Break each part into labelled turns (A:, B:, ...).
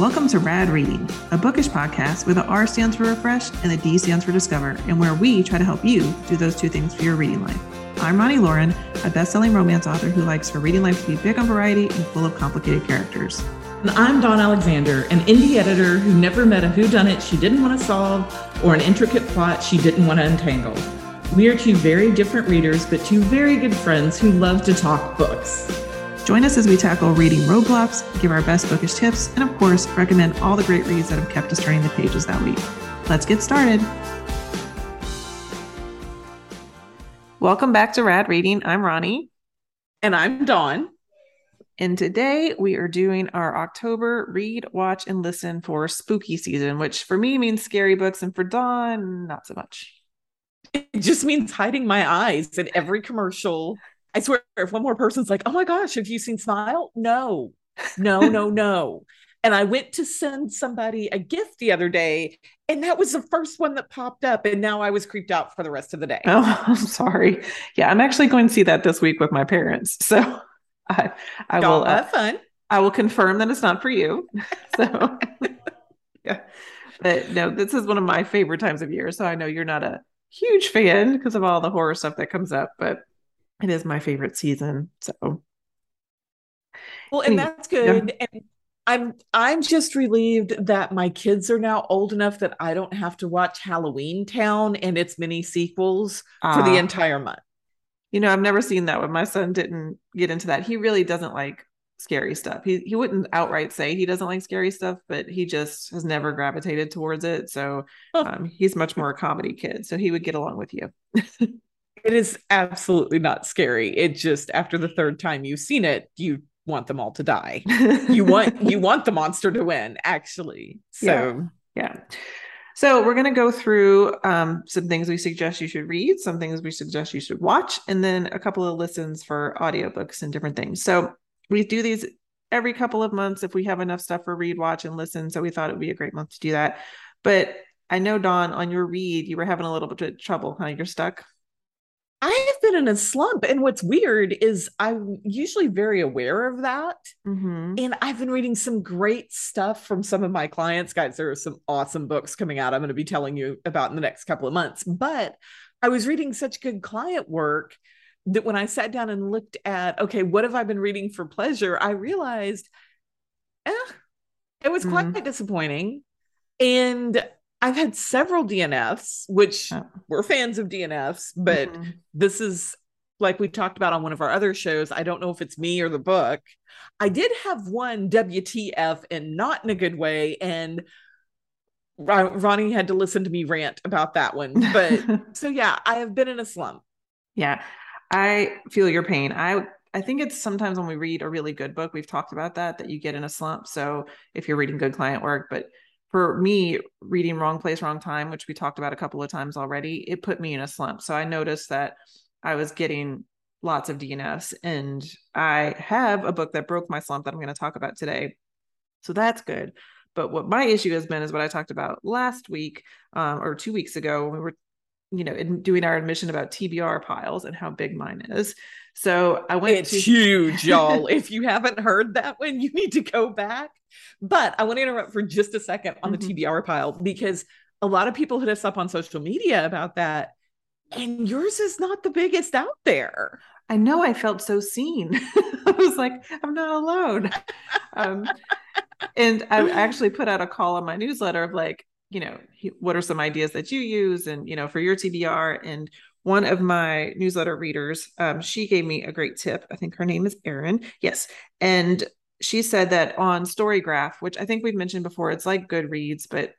A: Welcome to Rad Reading, a bookish podcast where the R stands for refresh and the D stands for discover, and where we try to help you do those two things for your reading life. I'm Roni Loren, a best-selling romance author who likes her reading life to be big on variety and full of complicated characters.
B: And I'm Dawn Alexander, an indie editor who never met a whodunit she didn't want to solve or an intricate plot she didn't want to untangle. We are two very different readers, but two very good friends who love to talk books.
A: Join us as we tackle reading roadblocks, give our best bookish tips, and of course, recommend all the great reads that have kept us turning the pages that week. Let's get started. Welcome back to Rad Reading. I'm Roni.
B: And I'm Dawn.
A: And today we are doing our October read, watch, and listen for spooky season, which for me means scary books, and for Dawn, not so much.
B: It just means hiding my eyes in every commercial I swear, if one more person's like, "Oh my gosh, have you seen Smile?" No, no, no, no. And I went to send somebody a gift the other day, and that was the first one that popped up. And now I was creeped out for the rest of the day.
A: Oh, I'm sorry. Yeah, I'm actually going to see that this week with my parents. So I, I will
B: have uh, fun.
A: I will confirm that it's not for you. So yeah, but no, this is one of my favorite times of year. So I know you're not a huge fan because of all the horror stuff that comes up, but it is my favorite season. So
B: well, and that's good. Yeah. And I'm I'm just relieved that my kids are now old enough that I don't have to watch Halloween Town and its mini sequels uh, for the ah. entire month.
A: You know, I've never seen that one. My son didn't get into that. He really doesn't like scary stuff. He he wouldn't outright say he doesn't like scary stuff, but he just has never gravitated towards it. So um, he's much more a comedy kid. So he would get along with you.
B: It is absolutely not scary. It just after the third time you've seen it, you want them all to die. you want you want the monster to win, actually. So
A: yeah. yeah. So we're going to go through um, some things we suggest you should read, some things we suggest you should watch, and then a couple of listens for audiobooks and different things. So we do these every couple of months if we have enough stuff for read, watch, and listen. So we thought it would be a great month to do that. But I know, Dawn, on your read, you were having a little bit of trouble, huh? You're stuck.
B: I have been in a slump. And what's weird is I'm usually very aware of that. Mm-hmm. And I've been reading some great stuff from some of my clients. Guys, there are some awesome books coming out I'm going to be telling you about in the next couple of months. But I was reading such good client work that when I sat down and looked at, okay, what have I been reading for pleasure? I realized, eh, it was quite mm-hmm. disappointing. And I've had several DNFs, which oh. we're fans of DNFs, but mm-hmm. this is like we talked about on one of our other shows. I don't know if it's me or the book. I did have one WTF and not in a good way. And Roni had to listen to me rant about that one. But so, yeah, I have been in a slump.
A: Yeah, I feel your pain. I I think it's sometimes when we read a really good book, we've talked about that, that you get in a slump. So if you're reading good client work, but for me reading wrong place wrong time which we talked about a couple of times already it put me in a slump. So i noticed that i was getting lots of dnfs and i have a book that broke my slump that i'm going to talk about today. So that's good. But what my issue has been is what i talked about last week um, or two weeks ago when we were you know in doing our admission about tbr piles and how big mine is so I went
B: It's to- huge, y'all. if you haven't heard that one, you need to go back. But I want to interrupt for just a second on mm-hmm. the TBR pile because a lot of people hit us up on social media about that. And yours is not the biggest out there.
A: I know I felt so seen. I was like, I'm not alone. um, and I actually put out a call on my newsletter of like, you know, what are some ideas that you use and, you know, for your TBR. And one of my newsletter readers, um, she gave me a great tip. I think her name is Erin. Yes. And she said that on Storygraph, which I think we've mentioned before, it's like Goodreads, but it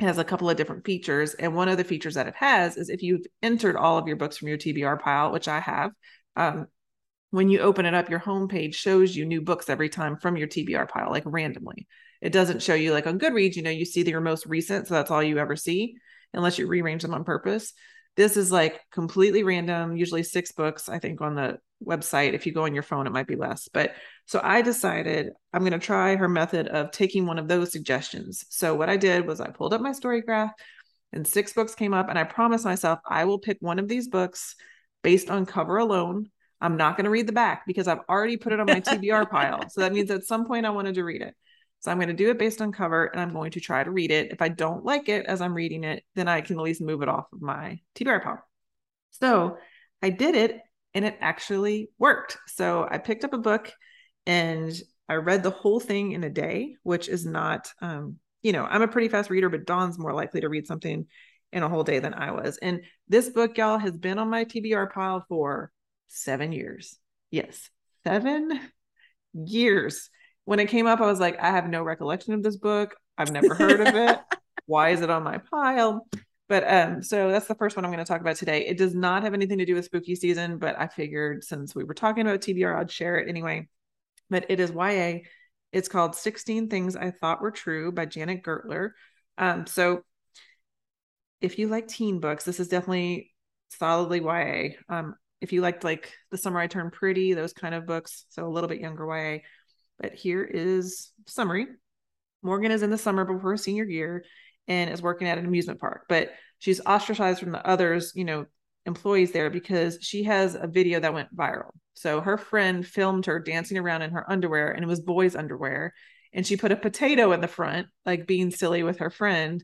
A: has a couple of different features. And one of the features that it has is if you've entered all of your books from your TBR pile, which I have, um, when you open it up, your homepage shows you new books every time from your TBR pile, like randomly. It doesn't show you like on Goodreads, you know, you see your most recent, so that's all you ever see, unless you rearrange them on purpose. This is like completely random, usually six books, I think, on the website. If you go on your phone, it might be less. But so I decided I'm going to try her method of taking one of those suggestions. So what I did was I pulled up my story graph and six books came up, and I promised myself I will pick one of these books based on cover alone. I'm not going to read the back because I've already put it on my TBR pile. So that means at some point I wanted to read it. So I'm going to do it based on cover and I'm going to try to read it. If I don't like it as I'm reading it, then I can at least move it off of my TBR pile. So I did it and it actually worked. So I picked up a book and I read the whole thing in a day, which is not, um, you know, I'm a pretty fast reader, but Dawn's more likely to read something in a whole day than I was. And this book, y'all, has been on my TBR pile for seven years. Yes, seven years. When it came up, I was like, I have no recollection of this book. I've never heard of it. Why is it on my pile? But um, so that's the first one I'm going to talk about today. It does not have anything to do with spooky season, but I figured since we were talking about TBR, I'd share it anyway. But it is YA. It's called 16 Things I Thought Were True by Janet Gurtler. Um, so if you like teen books, this is definitely solidly YA. Um, if you liked like The Summer I Turned Pretty, those kind of books, so a little bit younger YA. But here is summary. Morgan is in the summer before her senior year and is working at an amusement park, but she's ostracized from the others, you know, employees there because she has a video that went viral. So her friend filmed her dancing around in her underwear and it was boys' underwear. And she put a potato in the front, like being silly with her friend.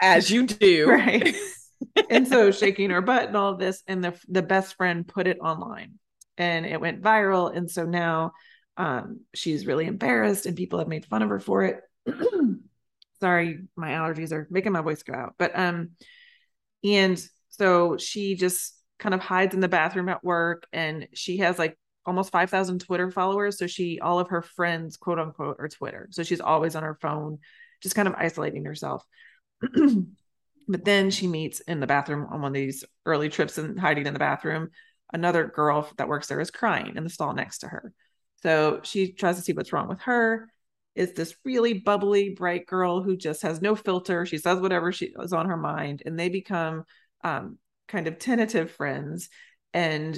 B: As you do.
A: Right. and so shaking her butt and all of this. And the the best friend put it online and it went viral. And so now um, she's really embarrassed and people have made fun of her for it. Sorry, my allergies are making my voice go out. But um, and so she just kind of hides in the bathroom at work and she has like almost 5,000 Twitter followers. So she, all of her friends, quote unquote, are Twitter. So she's always on her phone, just kind of isolating herself. but then she meets in the bathroom on one of these early trips and hiding in the bathroom. Another girl that works there is crying in the stall next to her. So she tries to see what's wrong with her. Is this really bubbly, bright girl who just has no filter. She says whatever she is on her mind, and they become um, kind of tentative friends. And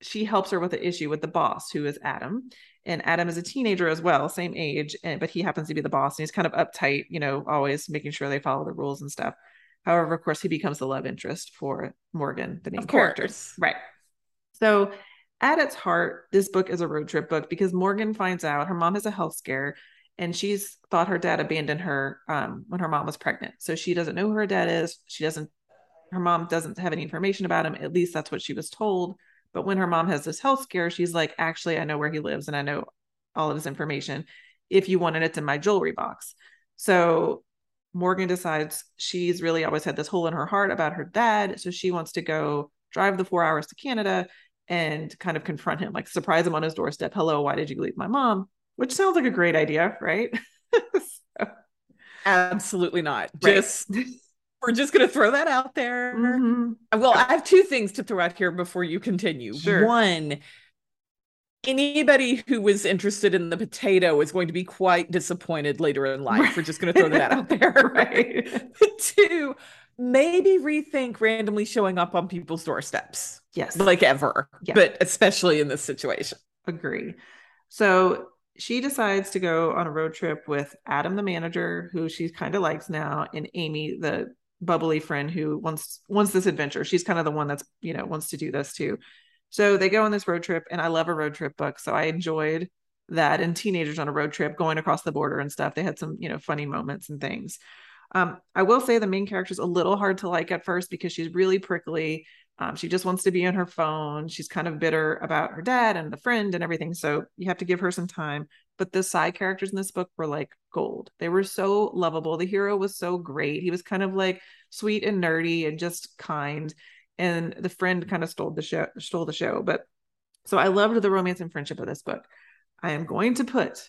A: she helps her with the issue with the boss, who is Adam. And Adam is a teenager as well, same age, and, but he happens to be the boss and he's kind of uptight, you know, always making sure they follow the rules and stuff. However, of course, he becomes the love interest for Morgan, the main character. Right. So, at its heart, this book is a road trip book because Morgan finds out her mom has a health scare and she's thought her dad abandoned her um, when her mom was pregnant. So she doesn't know who her dad is. She doesn't her mom doesn't have any information about him. At least that's what she was told. But when her mom has this health scare, she's like, actually, I know where he lives and I know all of his information. If you wanted, it's in my jewelry box. So Morgan decides she's really always had this hole in her heart about her dad. So she wants to go drive the four hours to Canada and kind of confront him, like surprise him on his doorstep. Hello, why did you leave my mom? Which sounds like a great idea, right?
B: so. Absolutely not. Right. Just we're just going to throw that out there. Mm-hmm. Well, I have two things to throw out here before you continue. Sure. One, anybody who was interested in the potato is going to be quite disappointed later in life. Right. We're just going to throw that out there. Right. Two, maybe rethink randomly showing up on people's doorsteps.
A: Yes.
B: Like ever, yeah. but especially in this situation.
A: Agree. So she decides to go on a road trip with Adam, the manager, who she kind of likes now, and Amy, the bubbly friend who wants wants this adventure. She's kind of the one that's you know wants to do this too. So they go on this road trip, and I love a road trip book, so I enjoyed that. And teenagers on a road trip going across the border and stuff. They had some you know funny moments and things. Um, I will say the main character is a little hard to like at first because she's really prickly. Um, she just wants to be on her phone. She's kind of bitter about her dad and the friend and everything. So you have to give her some time. But the side characters in this book were like gold. They were so lovable. The hero was so great. He was kind of like sweet and nerdy and just kind. And the friend kind of stole the show, stole the show. But so I loved the romance and friendship of this book. I am going to put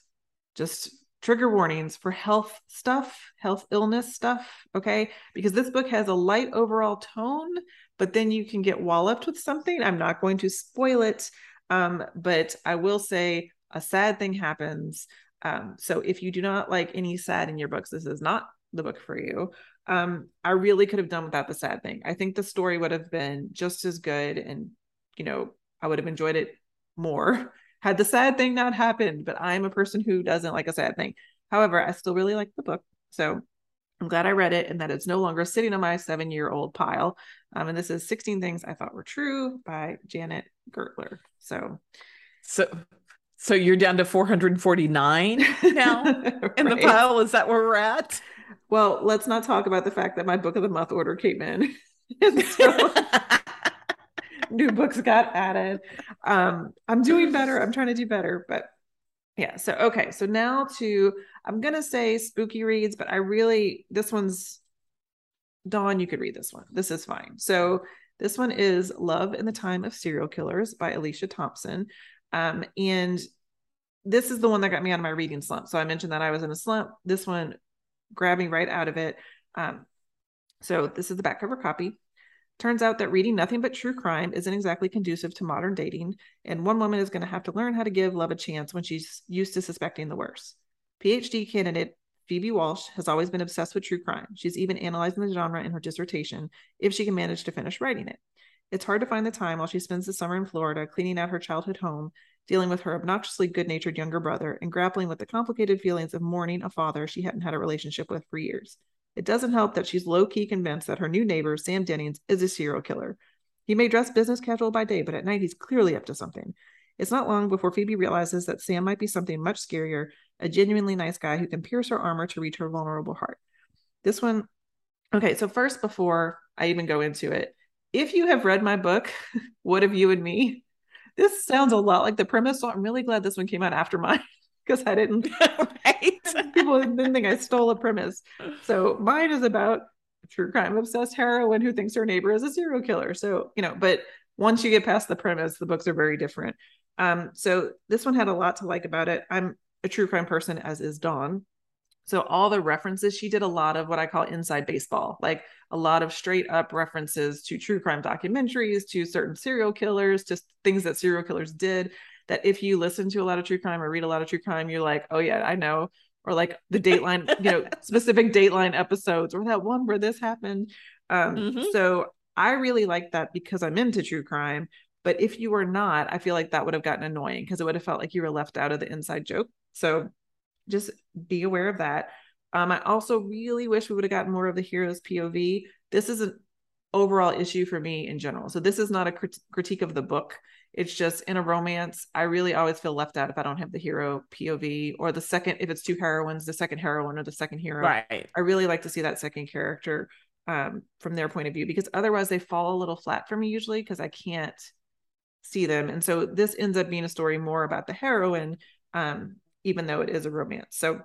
A: just trigger warnings for health stuff, health illness stuff, okay? Because this book has a light overall tone, but then you can get walloped with something. I'm not going to spoil it, um, but I will say a sad thing happens. Um, so if you do not like any sad in your books, this is not the book for you. Um, I really could have done without the sad thing. I think the story would have been just as good, and you know, I would have enjoyed it more had the sad thing not happened, but I'm a person who doesn't like a sad thing. However, I still really like the book. So I'm glad I read it and that it's no longer sitting on my seven year old pile. Um, and this is 16 Things I Thought Were True by Janet Gurtler. So,
B: so So you're down to 449 now right. in the pile. Is that where we're at?
A: Well, let's not talk about the fact that my book of the month order came in. so new books got added. Um, I'm doing better. I'm trying to do better, but yeah. So okay. So now to I'm gonna say spooky reads, but I really this one's Dawn. You could read this one. This is fine. So this one is Love in the Time of Serial Killers by Alicia Thompson. Um, and this is the one that got me out of my reading slump. So I mentioned that I was in a slump. This one grabbed me right out of it. Um, so this is the back cover copy. Turns out that reading nothing but true crime isn't exactly conducive to modern dating, and one woman is going to have to learn how to give love a chance when she's used to suspecting the worst. PhD candidate Phoebe Walsh has always been obsessed with true crime. She's even analyzing the genre in her dissertation if she can manage to finish writing it. It's hard to find the time while she spends the summer in Florida cleaning out her childhood home, dealing with her obnoxiously good natured younger brother, and grappling with the complicated feelings of mourning a father she hadn't had a relationship with for years. It doesn't help that she's low key convinced that her new neighbor, Sam Dennings, is a serial killer. He may dress business casual by day, but at night he's clearly up to something. It's not long before Phoebe realizes that Sam might be something much scarier, a genuinely nice guy who can pierce her armor to reach her vulnerable heart. This one, okay, so first, before I even go into it, if you have read my book, What of You and Me, this sounds a lot like the premise. So I'm really glad this one came out after mine because I didn't. right. People didn't think I stole a premise. So mine is about a true crime obsessed heroine who thinks her neighbor is a serial killer. So, you know, but once you get past the premise, the books are very different. Um, so this one had a lot to like about it. I'm a true crime person, as is Dawn. So all the references, she did a lot of what I call inside baseball, like a lot of straight up references to true crime documentaries, to certain serial killers, to things that serial killers did that if you listen to a lot of true crime or read a lot of true crime, you're like, oh yeah, I know. Or like the Dateline, you know, specific Dateline episodes, or that one where this happened. Um, mm-hmm. So I really like that because I'm into true crime. But if you were not, I feel like that would have gotten annoying because it would have felt like you were left out of the inside joke. So just be aware of that. Um, I also really wish we would have gotten more of the hero's POV. This is an overall issue for me in general. So this is not a crit- critique of the book. It's just in a romance, I really always feel left out if I don't have the hero POV or the second, if it's two heroines, the second heroine or the second hero.
B: Right.
A: I really like to see that second character um, from their point of view because otherwise they fall a little flat for me usually because I can't see them. And so this ends up being a story more about the heroine, um, even though it is a romance. So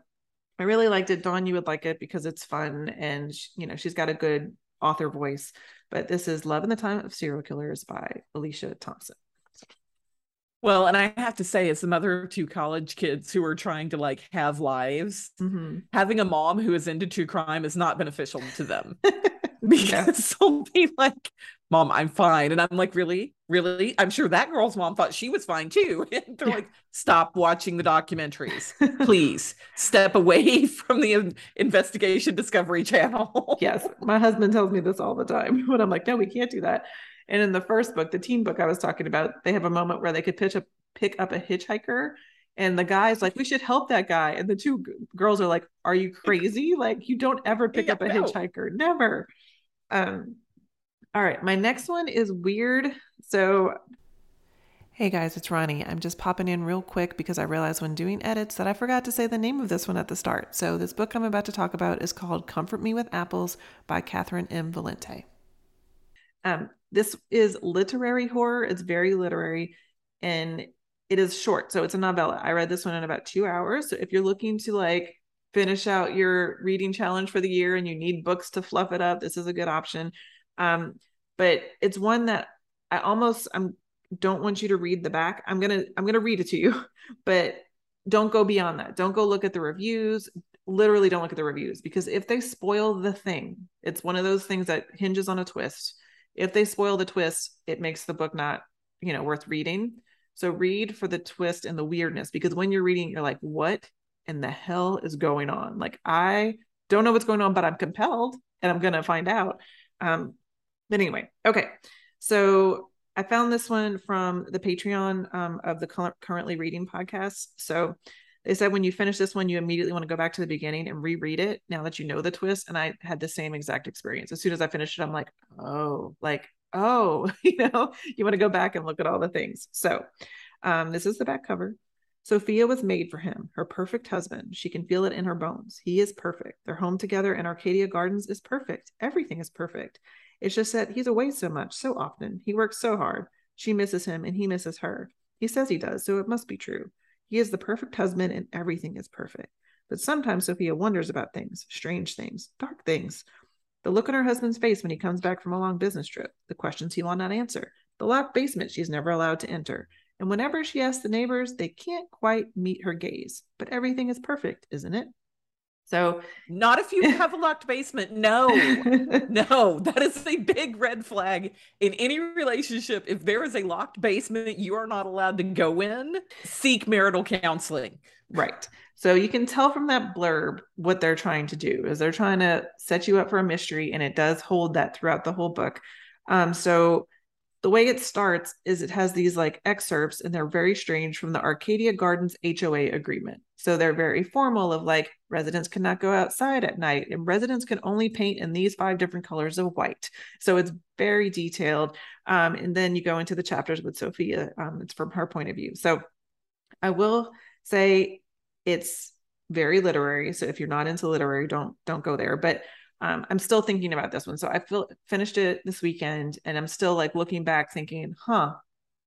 A: I really liked it. Dawn, you would like it because it's fun and, you know, she's got a good author voice. But this is Love in the Time of Serial Killers by Alicia Thompson.
B: Well, and I have to say, as the mother of two college kids who are trying to like have lives, mm-hmm. having a mom who is into true crime is not beneficial to them because yeah. they'll be like, Mom, I'm fine. And I'm like, Really? Really? I'm sure that girl's mom thought she was fine too. And they're yeah. like, Stop watching the documentaries. Please step away from the investigation discovery channel.
A: yes. My husband tells me this all the time when I'm like, No, we can't do that. And in the first book, the teen book I was talking about, they have a moment where they could pitch a pick up a hitchhiker and the guy's like we should help that guy. And the two g- girls are like are you crazy? Like you don't ever pick yeah, up a no. hitchhiker. Never. Um all right my next one is weird. So hey guys it's Roni. I'm just popping in real quick because i realized when doing edits that i forgot to say the name of this one at the start. So this book i'm about to talk about is called comfort me with apples by Catherynne m. Valente. Um, this is literary horror. It's very literary and it is short. So it's a novella. I read this one in about two hours. So if you're looking to like finish out your reading challenge for the year and you need books to fluff it up, this is a good option. Um, but it's one that I almost I'm don't want you to read the back. I'm gonna I'm gonna read it to you, but don't go beyond that. Don't go look at the reviews. Literally don't look at the reviews because if they spoil the thing, it's one of those things that hinges on a twist if they spoil the twist, it makes the book not, you know, worth reading. So read for the twist and the weirdness because when you're reading, you're like, what in the hell is going on? Like, I don't know what's going on, but I'm compelled and I'm going to find out. Um, but anyway, okay. So I found this one from the Patreon um, of the currently reading podcast. So they said when you finish this one, you immediately want to go back to the beginning and reread it now that you know the twist. And I had the same exact experience. As soon as I finished it, I'm like, oh, like, oh, you know, you want to go back and look at all the things. So um, this is the back cover. Sophia was made for him, her perfect husband. She can feel it in her bones. He is perfect. Their home together in Arcadia Gardens is perfect. Everything is perfect. It's just that he's away so much, so often. He works so hard. She misses him and he misses her. He says he does, so it must be true. He is the perfect husband and everything is perfect. But sometimes Sophia wonders about things, strange things, dark things. The look on her husband's face when he comes back from a long business trip, the questions he will not answer, the locked basement she's never allowed to enter, and whenever she asks the neighbors, they can't quite meet her gaze. But everything is perfect, isn't it? So,
B: not if you have a locked basement. No, no, that is a big red flag in any relationship. If there is a locked basement you are not allowed to go in, seek marital counseling.
A: Right. So, you can tell from that blurb what they're trying to do is they're trying to set you up for a mystery, and it does hold that throughout the whole book. Um, so, the way it starts is it has these like excerpts and they're very strange from the Arcadia Gardens HOA agreement. So they're very formal of like residents cannot go outside at night and residents can only paint in these five different colors of white. So it's very detailed. Um, and then you go into the chapters with Sophia. Um, it's from her point of view. So I will say it's very literary. So if you're not into literary, don't don't go there. But um, I'm still thinking about this one. So I feel finished it this weekend and I'm still like looking back thinking, huh,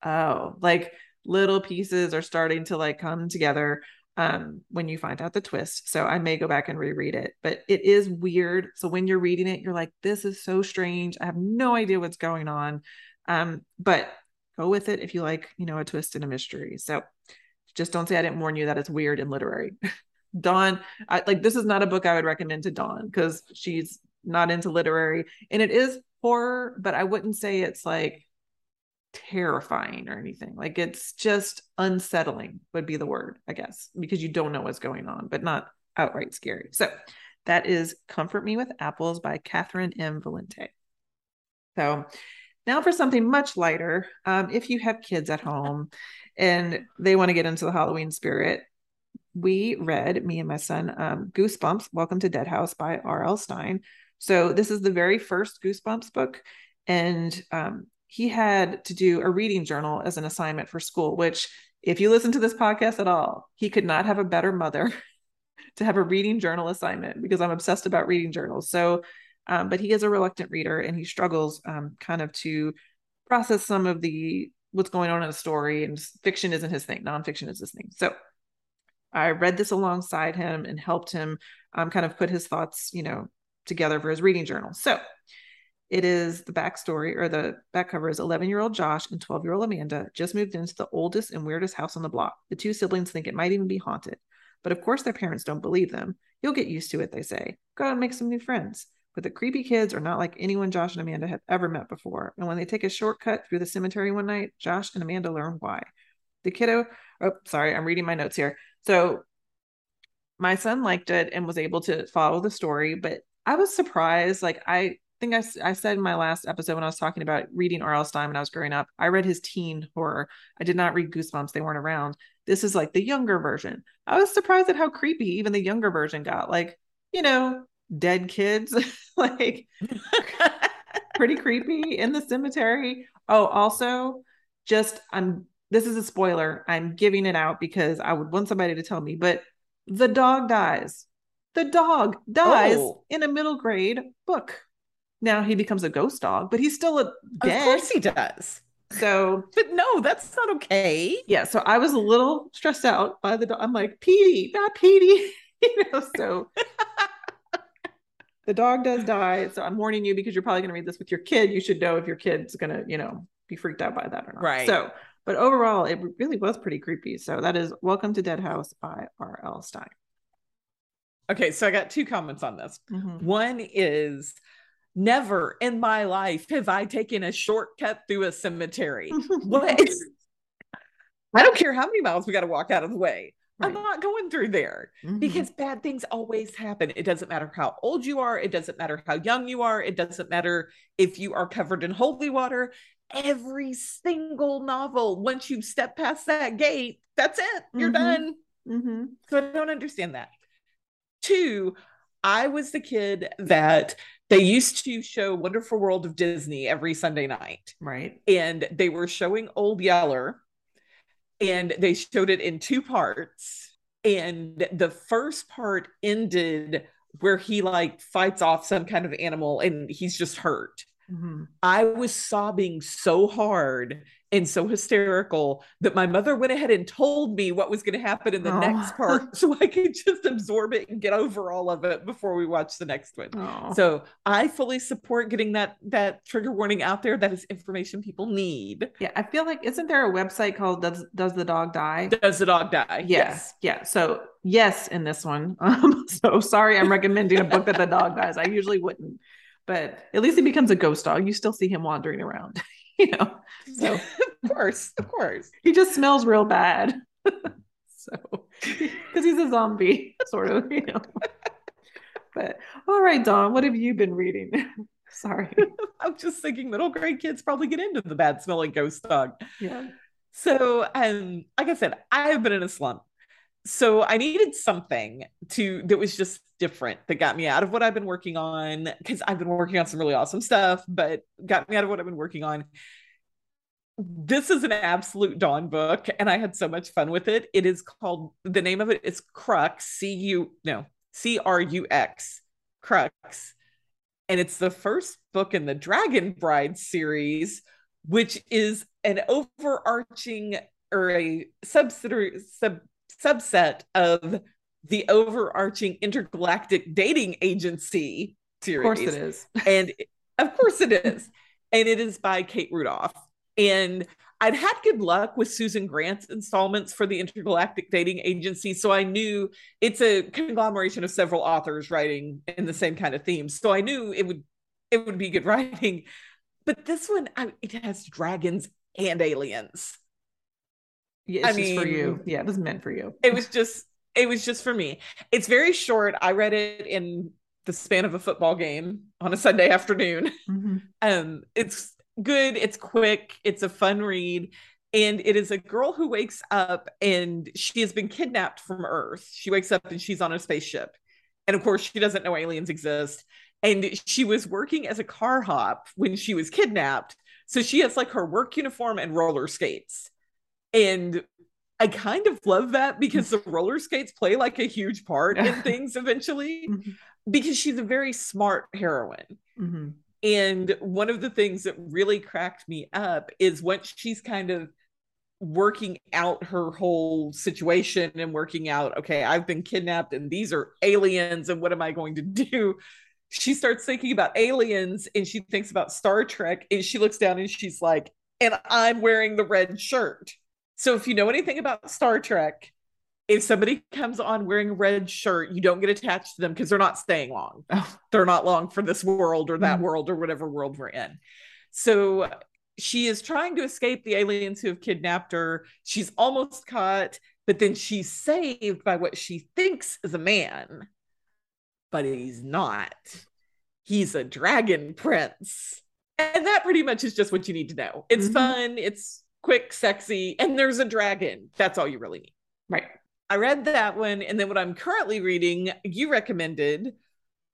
A: oh, like little pieces are starting to like come together um, when you find out the twist. So I may go back and reread it, but it is weird. So when you're reading it, you're like, this is so strange. I have no idea what's going on. Um, but go with it if you like, you know, a twist and a mystery. So just don't say I didn't warn you that it's weird and literary. Dawn, I, like this is not a book I would recommend to Dawn because she's not into literary and it is horror, but I wouldn't say it's like terrifying or anything. Like it's just unsettling would be the word, I guess, because you don't know what's going on, but not outright scary. So that is Comfort Me with Apples by Catherynne M. Valente. So now for something much lighter. Um, if you have kids at home and they want to get into the Halloween spirit, we read, me and my son, um, Goosebumps, Welcome to Dead House by R.L. Stine. So this is the very first Goosebumps book. And um, he had to do a reading journal as an assignment for school, which, if you listen to this podcast at all, he could not have a better mother to have a reading journal assignment because I'm obsessed about reading journals. So, um, but he is a reluctant reader and he struggles um, kind of to process some of the what's going on in a story and fiction isn't his thing nonfiction is his thing so I read this alongside him and helped him um, kind of put his thoughts, you know, together for his reading journal. So it is the backstory or the back cover is 11 year old Josh and 12 year old Amanda just moved into the oldest and weirdest house on the block. The two siblings think it might even be haunted. But of course, their parents don't believe them. You'll get used to it, they say. Go out and make some new friends. But the creepy kids are not like anyone Josh and Amanda have ever met before. And when they take a shortcut through the cemetery one night, Josh and Amanda learn why. The kiddo, oh, sorry, I'm reading my notes here. So my son liked it and was able to follow the story, but I was surprised. Like I think I, I said in my last episode when I was talking about reading R.L. Stine when I was growing up, I read his teen horror. I did not read Goosebumps; they weren't around. This is like the younger version. I was surprised at how creepy even the younger version got. Like you know, dead kids, like pretty creepy in the cemetery. Oh, also, just I'm this is a spoiler. I'm giving it out because I would want somebody to tell me, but the dog dies. The dog dies oh. in a middle grade book. Now he becomes a ghost dog, but he's still a dead.
B: Of course he does.
A: So,
B: but no, that's not okay.
A: Yeah. So I was a little stressed out by the dog. I'm like, Petey, not Petey. you know, so the dog does die. So I'm warning you because you're probably going to read this with your kid. You should know if your kid's going to, you know, be freaked out by that or not.
B: Right.
A: So but overall, it really was pretty creepy. So that is Welcome to Dead House by R.L. Stine.
B: Okay, so I got two comments on this. Mm-hmm. One is never in my life have I taken a shortcut through a cemetery. what? I don't care how many miles we got to walk out of the way. Right. I'm not going through there mm-hmm. because bad things always happen. It doesn't matter how old you are. It doesn't matter how young you are. It doesn't matter if you are covered in holy water every single novel, once you step past that gate, that's it. You're mm-hmm. done. Mm-hmm. So I don't understand that. Two, I was the kid that they used to show Wonderful World of Disney every Sunday night.
A: Right.
B: And they were showing Old Yeller. and they showed it in two parts. And the first part ended where he like fights off some kind of animal and he's just hurt. Mm-hmm. I was sobbing so hard and so hysterical that my mother went ahead and told me what was going to happen in the oh. next part so I could just absorb it and get over all of it before we watch the next one. Oh. So I fully support getting that that trigger warning out there. That is information people need.
A: Yeah, I feel like isn't there a website called Does Does the Dog Die?
B: Does the Dog Die?
A: Yes. Yeah. So yes in this one. Um, so sorry I'm recommending a book that the dog dies. I usually wouldn't. But at least he becomes a ghost dog. You still see him wandering around. you know.
B: So of course, of course.
A: He just smells real bad. so because he's a zombie, sort of, you know. but all right, Dawn, what have you been reading? Sorry.
B: I'm just thinking middle grade kids probably get into the bad smelling ghost dog.
A: Yeah.
B: So um, like I said, I have been in a slump. So I needed something to that was just different that got me out of what I've been working on because I've been working on some really awesome stuff, but got me out of what I've been working on. This is an absolute dawn book, and I had so much fun with it. It is called the name of it is Crux, C U no C R U X, Crux, and it's the first book in the Dragon Bride series, which is an overarching or a subsidiary sub subset of the overarching intergalactic dating agency series.
A: Of course it is.
B: and of course it is. And it is by Kate Rudolph. And I'd had good luck with Susan Grant's installments for the Intergalactic Dating Agency. So I knew it's a conglomeration of several authors writing in the same kind of themes. So I knew it would it would be good writing. But this one, I, it has dragons and aliens.
A: Yeah, it's I mean, for you. Yeah, it was meant for you.
B: It was just it was just for me. It's very short. I read it in the span of a football game on a Sunday afternoon. Mm-hmm. Um, it's good, it's quick, it's a fun read. And it is a girl who wakes up and she has been kidnapped from Earth. She wakes up and she's on a spaceship. And of course, she doesn't know aliens exist. And she was working as a car hop when she was kidnapped. So she has like her work uniform and roller skates. And I kind of love that because the roller skates play like a huge part in things eventually mm-hmm. because she's a very smart heroine. Mm-hmm. And one of the things that really cracked me up is once she's kind of working out her whole situation and working out, okay, I've been kidnapped and these are aliens and what am I going to do? She starts thinking about aliens and she thinks about Star Trek and she looks down and she's like, and I'm wearing the red shirt. So if you know anything about Star Trek, if somebody comes on wearing a red shirt, you don't get attached to them because they're not staying long. Oh. They're not long for this world or that mm. world or whatever world we're in. So she is trying to escape the aliens who have kidnapped her. She's almost caught, but then she's saved by what she thinks is a man, but he's not. He's a dragon prince. And that pretty much is just what you need to know. It's mm-hmm. fun, it's quick, sexy, and there's a dragon. That's all you really need.
A: Right.
B: I read that one. And then what I'm currently reading, you recommended,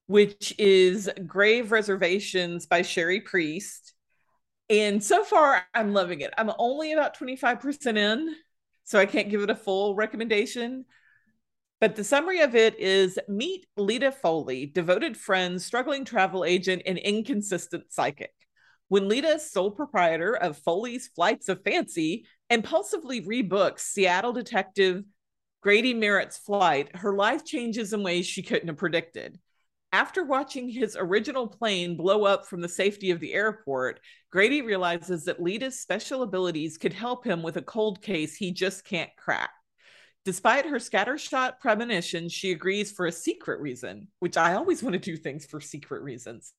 B: which is Grave Reservations by Cherie Priest. And so far, I'm loving it. I'm only about 25% in, so I can't give it a full recommendation. But the summary of it is meet Leda Foley, devoted friend, struggling travel agent, and inconsistent psychic. When Leda, sole proprietor of Foley's Flights of Fancy, impulsively rebooks Seattle detective Grady Merritt's flight, her life changes in ways she couldn't have predicted. After watching his original plane blow up from the safety of the airport, Grady realizes that Leda's special abilities could help him with a cold case he just can't crack. Despite her scattershot premonitions, she agrees for a secret reason, which I always want to do things for secret reasons.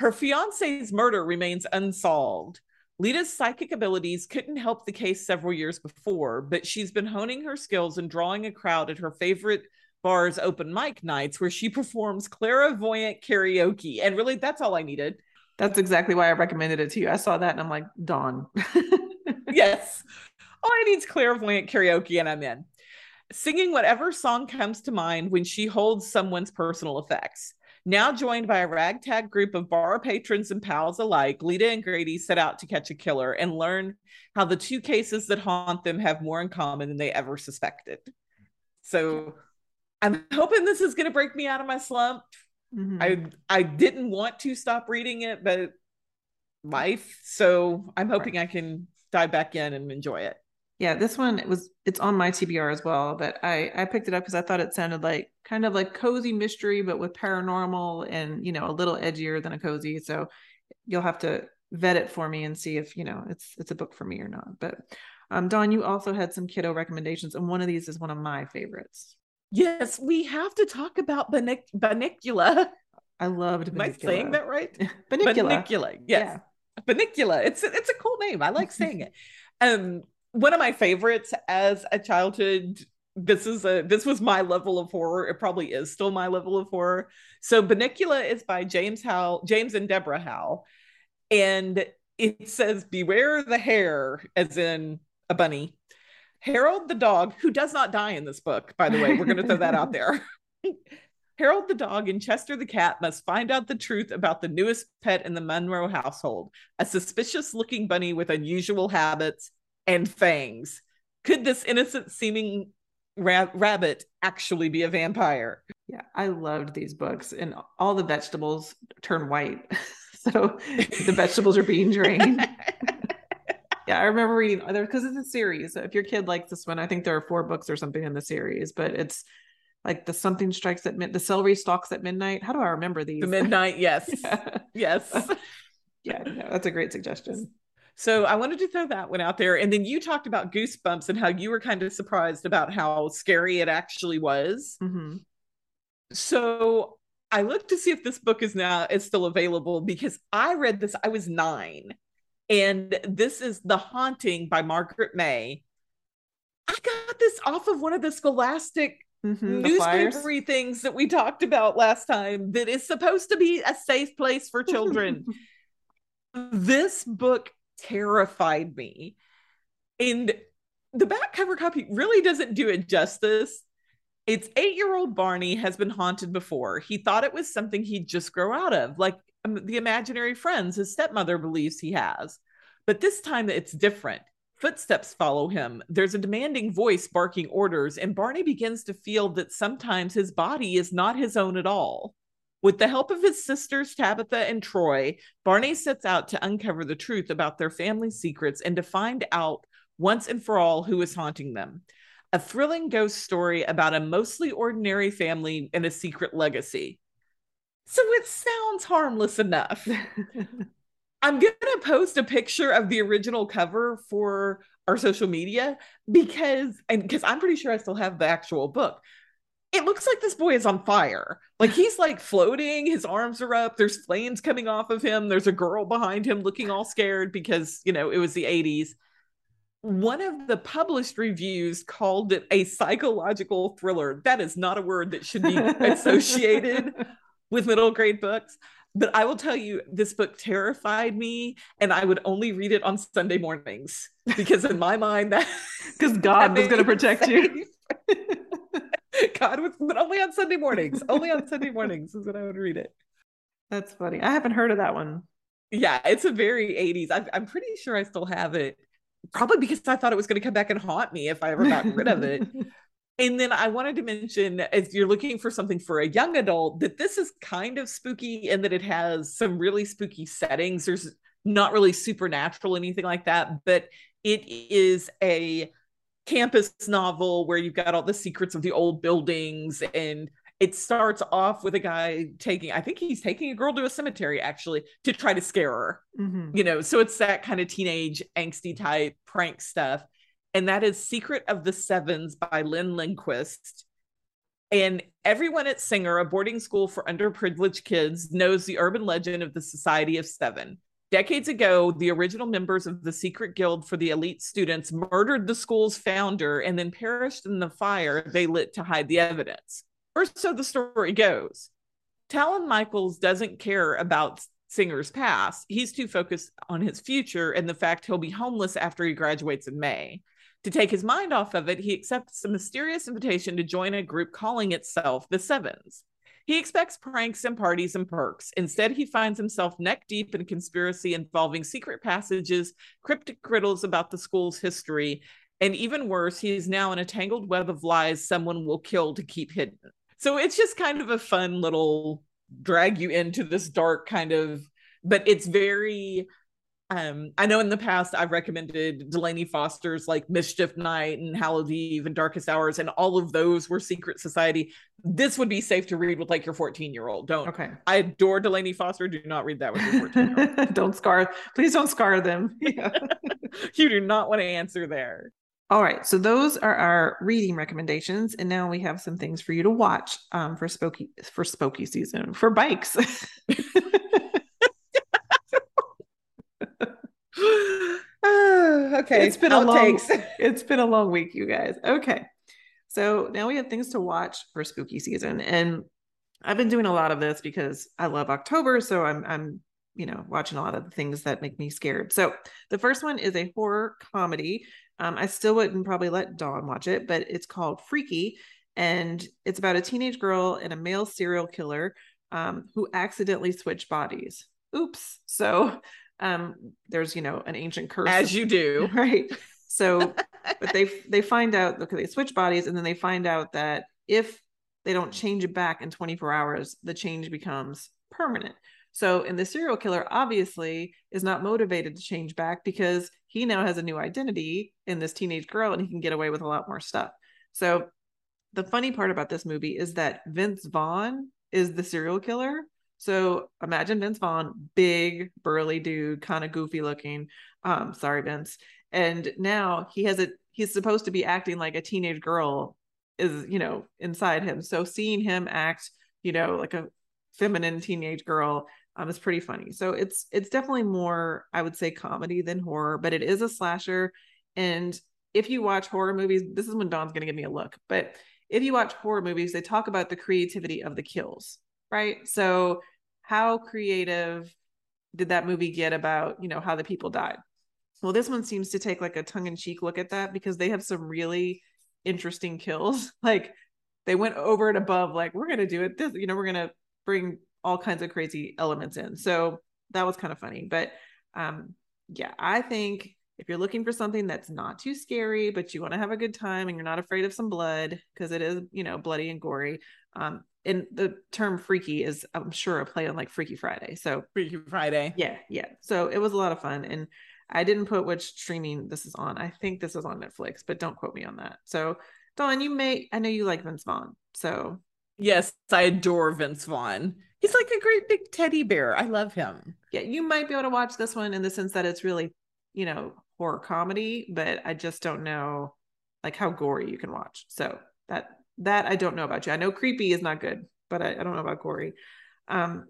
B: Her fiance's murder remains unsolved. Leda's psychic abilities couldn't help the case several years before, but she's been honing her skills and drawing a crowd at her favorite bar's open mic nights where she performs clairvoyant karaoke. And really, that's all I needed.
A: That's exactly why I recommended it to you. I saw that and I'm like, Dawn.
B: yes. All I need is clairvoyant karaoke and I'm in. Singing whatever song comes to mind when she holds someone's personal effects. Now joined by a ragtag group of bar patrons and pals alike, Leda and Grady set out to catch a killer and learn how the two cases that haunt them have more in common than they ever suspected. So I'm hoping this is going to break me out of my slump. Mm-hmm. I I didn't want to stop reading it, but life. So I'm hoping right. I can dive back in and enjoy it.
A: Yeah, this one it was it's on my TBR as well, but I I picked it up because I thought it sounded like kind of like cozy mystery, but with paranormal and you know a little edgier than a cozy. So you'll have to vet it for me and see if you know it's it's a book for me or not. But um, Dawn, you also had some kiddo recommendations, and one of these is one of my favorites.
B: Yes, we have to talk about Banic- Bunnicula.
A: I loved.
B: Am I saying that right?
A: Bunnicula.
B: Bunnicula. Yes. Yeah. Bunnicula. It's it's a cool name. I like saying it. Um, one of my favorites as a childhood this is a this was my level of horror. It probably is still my level of horror. So Bunnicula is by james howe james and deborah howe. And it says beware the hare as in a bunny. Harold the dog who does not die in this book by the way we're going to throw that out there. Harold the dog and chester the cat must find out the truth about the newest pet in the monroe household a suspicious looking bunny with unusual habits and fangs. Could this innocent seeming ra- rabbit actually be a vampire?
A: Yeah, I loved these books, and all the vegetables turn white. so the vegetables are being drained. yeah, I remember reading other because it's a series. So if your kid likes this one, I think there are four books or something in the series, but it's like the something strikes at mid the celery stalks at midnight. How do I remember these?
B: The midnight, yes. yeah. Yes.
A: yeah, no, that's a great suggestion.
B: So I wanted to throw that one out there. And then you talked about Goosebumps and how you were kind of surprised about how scary it actually was. Mm-hmm. So I looked to see if this book is now is still available because I read this. I was nine, and this is The Haunting by Margaret Mahy. I got this off of one of the Scholastic mm-hmm, newspapery things that we talked about last time. That is supposed to be a safe place for children. this book terrified me. And the back cover copy really doesn't do it justice. It's eight year old Barney has been haunted before. He thought it was something he'd just grow out of, like um, the imaginary friends his stepmother believes he has. But this time it's different. Footsteps follow him. There's a demanding voice barking orders, and Barney begins to feel that sometimes his body is not his own at all. With the help of his sisters, Tabitha and Troy, Barney sets out to uncover the truth about their family secrets and to find out once and for all who is haunting them. A thrilling ghost story about a mostly ordinary family and a secret legacy. So it sounds harmless enough. I'm going to post a picture of the original cover for our social media because and because I'm pretty sure I still have the actual book it looks like this boy is on fire. Like he's like floating, his arms are up, there's flames coming off of him. There's a girl behind him looking all scared because, you know, it was the 80s. One of the published reviews called it a psychological thriller. That is not a word that should be associated with middle grade books. But I will tell you, this book terrified me, and I would only read it on Sunday mornings because, in my mind, that
A: because God was going to protect you.
B: God was, but only on Sunday mornings. only on Sunday mornings is when I would read it.
A: That's funny. I haven't heard of that one.
B: Yeah, it's a very 80s. I'm, I'm pretty sure I still have it. Probably because I thought it was going to come back and haunt me if I ever got rid of it. And then I wanted to mention, if you're looking for something for a young adult, that this is kind of spooky and that it has some really spooky settings. There's not really supernatural, anything like that, but it is a campus novel where you've got all the secrets of the old buildings and it starts off with a guy taking i think he's taking a girl to a cemetery actually to try to scare her. Mm-hmm. you know so it's that kind of teenage angsty type prank stuff. And that is secret of the sevens by lynn lindquist. And everyone at singer a boarding school for underprivileged kids knows the urban legend of the society of seven Decades ago, the original members of the secret guild for the elite students murdered the school's founder and then perished in the fire they lit to hide the evidence. Or so the story goes. Talon Michaels doesn't care about Singer's past. He's too focused on his future and the fact he'll be homeless after he graduates in May. To take his mind off of it, he accepts a mysterious invitation to join a group calling itself the Sevens. He expects pranks and parties and perks. Instead, he finds himself neck deep in conspiracy involving secret passages, cryptic riddles about the school's history, and even worse, he is now in a tangled web of lies someone will kill to keep hidden. So it's just kind of a fun little drag you into this dark kind of, but it's very um, I know in the past I've recommended Delaney Foster's like Mischief Night and Hallowed Eve and Darkest Hours, and all of those were secret society. This would be safe to read with like your 14 year old. Don't.
A: Okay.
B: I adore Delaney Foster. Do not read that with your 14 year old.
A: don't scar. Please don't scar them. Yeah.
B: you do not want to answer there.
A: All right, so those are our reading recommendations, and now we have some things for you to watch um, for spooky for spooky season for bikes.
B: okay,
A: it's been a long it's been a long week, you guys. Okay, so now we have things to watch for spooky season, and I've been doing a lot of this because I love October, so I'm I'm you know watching a lot of the things that make me scared. So the first one is a horror comedy. Um, I still wouldn't probably let Dawn watch it, but it's called Freaky, and it's about a teenage girl and a male serial killer um, who accidentally switch bodies. Oops. So um there's you know an ancient curse
B: as you do.
A: Right. So but they they find out okay they switch bodies and then they find out that if they don't change it back in 24 hours the change becomes permanent. So and the serial killer obviously is not motivated to change back because he now has a new identity in this teenage girl and he can get away with a lot more stuff. So the funny part about this movie is that vince vaughn is the serial killer so imagine Vince Vaughn, big, burly dude, kind of goofy looking. Um, sorry, Vince. And now he has a he's supposed to be acting like a teenage girl is, you know, inside him. So seeing him act, you know, like a feminine teenage girl um, is pretty funny. So it's it's definitely more, I would say, comedy than horror, but it is a slasher. And if you watch horror movies, this is when Dawn's gonna give me a look. But if you watch horror movies, they talk about the creativity of the kills right? So how creative did that movie get about, you know, how the people died? Well, this one seems to take like a tongue-in-cheek look at that because they have some really interesting kills. Like they went over and above, like, we're gonna do it this, you know, we're gonna bring all kinds of crazy elements in. So that was kind of funny. But um, yeah, I think if you're looking for something that's not too scary, but you want to have a good time and you're not afraid of some blood, because it is, you know, bloody and gory, um, and the term freaky is i'm sure a play on like freaky friday so
B: freaky friday.
A: Yeah yeah. So it was a lot of fun and i didn't put which streaming this is on. I think this is on netflix but don't quote me on that. So dawn you may i know you like vince vaughn so.
B: Yes i adore vince vaughn. He's like a great big teddy bear. I love him.
A: Yeah you might be able to watch this one in the sense that it's really you know horror comedy but i just don't know like how gory you can watch. So that that I don't know about you. I know creepy is not good, but I, I don't know about gory. Um,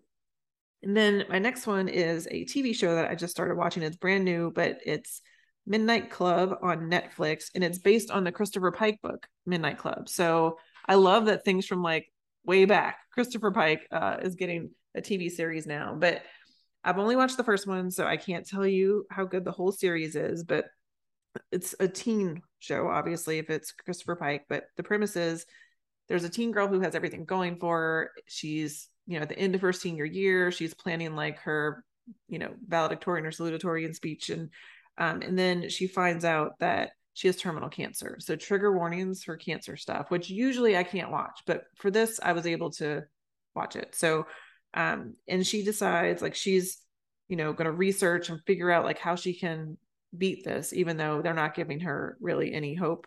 A: and then my next one is a TV show that I just started watching. It's brand new, but it's Midnight Club on Netflix, and it's based on the Christopher Pike book, Midnight Club. So I love that things from like way back, Christopher Pike uh, is getting a TV series now. But I've only watched the first one, so I can't tell you how good the whole series is. But it's a teen show, obviously, if it's Christopher Pike, but the premise is there's a teen girl who has everything going for her. She's, you know, at the end of her senior year, she's planning like her, you know, valedictorian or salutatorian speech. And um, and then she finds out that she has terminal cancer. So trigger warnings for cancer stuff, which usually I can't watch, but for this I was able to watch it. So um, and she decides like she's, you know, going to research and figure out like how she can beat this, even though they're not giving her really any hope.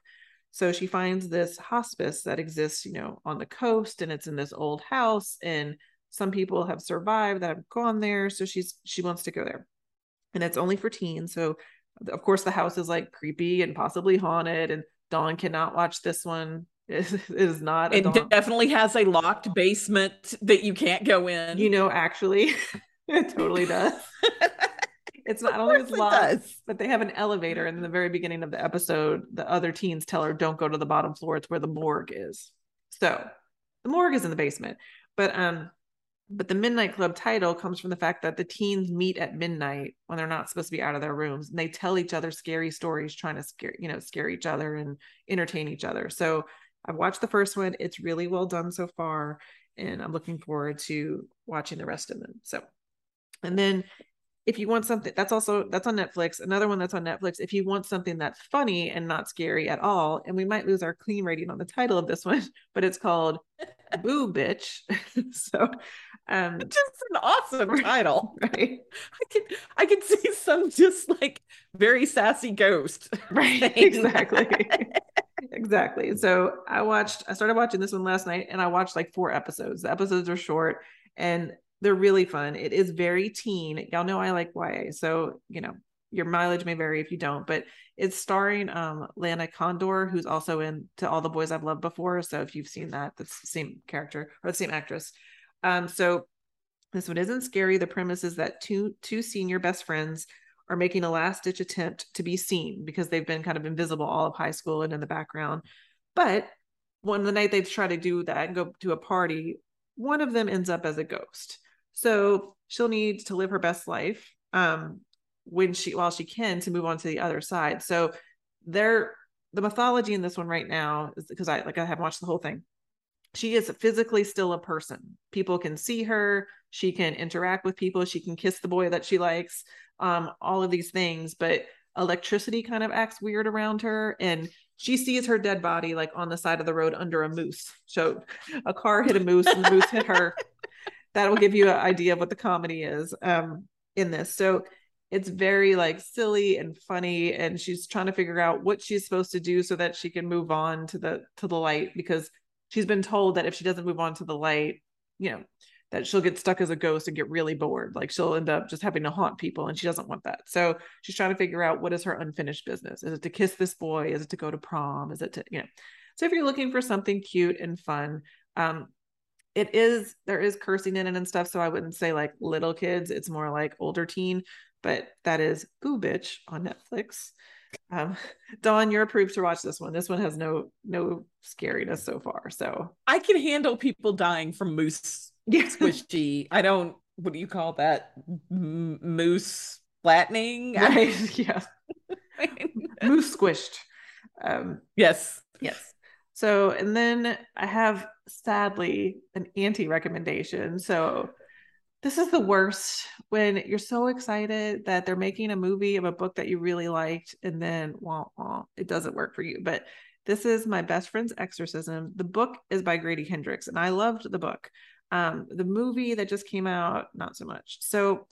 A: So she finds this hospice that exists, you know, on the coast and it's in this old house and some people have survived that have gone there. So she's she wants to go there. And it's only for teens. So of course the house is like creepy and possibly haunted and Dawn cannot watch this one. It is not.
B: It Dawn. definitely has a locked basement that you can't go in.
A: You know, actually, it totally does. It's not only it's locked, but they have an elevator. And in the very beginning of the episode, the other teens tell her, "Don't go to the bottom floor. It's where the morgue is." So the morgue is in the basement. But um, but the Midnight Club title comes from the fact that the teens meet at midnight when they're not supposed to be out of their rooms, and they tell each other scary stories, trying to scare you know scare each other and entertain each other. So I've watched the first one; it's really well done so far, and I'm looking forward to watching the rest of them. So, and then if you want something that's also that's on Netflix. Another one that's on Netflix. If you want something that's funny and not scary at all, and we might lose our clean rating on the title of this one, but it's called Boo Bitch. so um
B: just an awesome title. Right. I can I can see some just like very sassy ghost.
A: Right. Exactly. exactly. So I watched I started watching this one last night and I watched like four episodes. The episodes are short and they're really fun. It is very teen. Y'all know I like YA. So, you know, your mileage may vary if you don't, but it's starring um Lana Condor, who's also in To All the Boys I've Loved Before. So if you've seen that, that's the same character or the same actress. Um, so this one isn't scary. The premise is that two two senior best friends are making a last ditch attempt to be seen because they've been kind of invisible all of high school and in the background. But one the night they try to do that and go to a party, one of them ends up as a ghost. So she'll need to live her best life um, when she while she can to move on to the other side. So there the mythology in this one right now is because I like I haven't watched the whole thing. She is physically still a person. People can see her, she can interact with people, she can kiss the boy that she likes, um, all of these things, but electricity kind of acts weird around her and she sees her dead body like on the side of the road under a moose. So a car hit a moose and the moose hit her that will give you an idea of what the comedy is um, in this. So it's very like silly and funny, and she's trying to figure out what she's supposed to do so that she can move on to the to the light because she's been told that if she doesn't move on to the light, you know, that she'll get stuck as a ghost and get really bored. Like she'll end up just having to haunt people, and she doesn't want that. So she's trying to figure out what is her unfinished business. Is it to kiss this boy? Is it to go to prom? Is it to you know? So if you're looking for something cute and fun, um, it is there is cursing in it and stuff so i wouldn't say like little kids it's more like older teen but that is boo bitch on netflix. Um dawn you're approved to watch this one. This one has no no scariness so far so.
B: I can handle people dying from moose yeah. squishy. I don't what do you call that? M- moose flattening?
A: Right yeah. Moose squished.
B: Um yes.
A: yes so, and then I have sadly an anti recommendation. So, this is the worst when you're so excited that they're making a movie of a book that you really liked, and then, well, well it doesn't work for you. But this is My Best Friend's Exorcism. The book is by Grady Hendrix, and I loved the book. Um, the movie that just came out, not so much. So,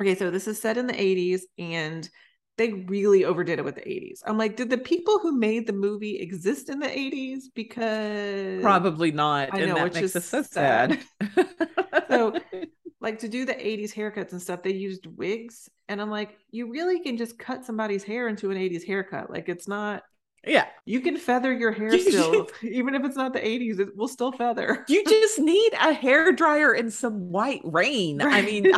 A: okay, so this is set in the 80s, and they really overdid it with the 80s. I'm like, did the people who made the movie exist in the 80s? Because
B: probably not.
A: I know, which is so sad. so, like to do the 80s haircuts and stuff, they used wigs. And I'm like, you really can just cut somebody's hair into an 80s haircut. Like it's not
B: yeah.
A: You can feather your hair still, even if it's not the 80s, it will still feather.
B: You just need a hair dryer and some white rain. Right. I mean,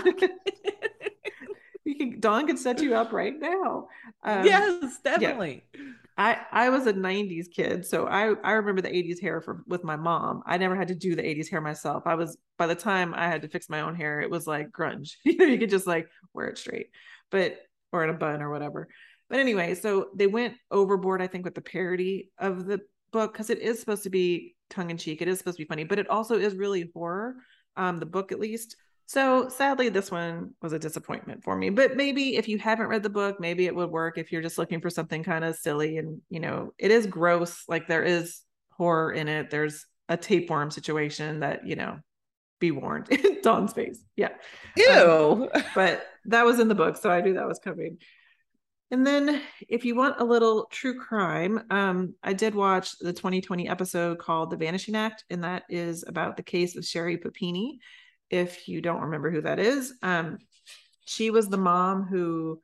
A: you can Dawn can set you up right now.
B: Um, yes, definitely.
A: Yeah. I I was a 90s kid, so I I remember the 80s hair for with my mom. I never had to do the 80s hair myself. I was by the time I had to fix my own hair, it was like grunge. you know, you could just like wear it straight, but or in a bun or whatever. But anyway, so they went overboard, I think, with the parody of the book because it is supposed to be tongue in cheek. It is supposed to be funny, but it also is really horror. Um, the book at least. So sadly, this one was a disappointment for me. But maybe if you haven't read the book, maybe it would work if you're just looking for something kind of silly and you know, it is gross. Like there is horror in it. There's a tapeworm situation that, you know, be warned. Dawn's face. Yeah.
B: Ew. Um,
A: but that was in the book. So I knew that was coming. And then if you want a little true crime, um, I did watch the 2020 episode called The Vanishing Act, and that is about the case of Sherri Papini if you don't remember who that is. Um, she was the mom who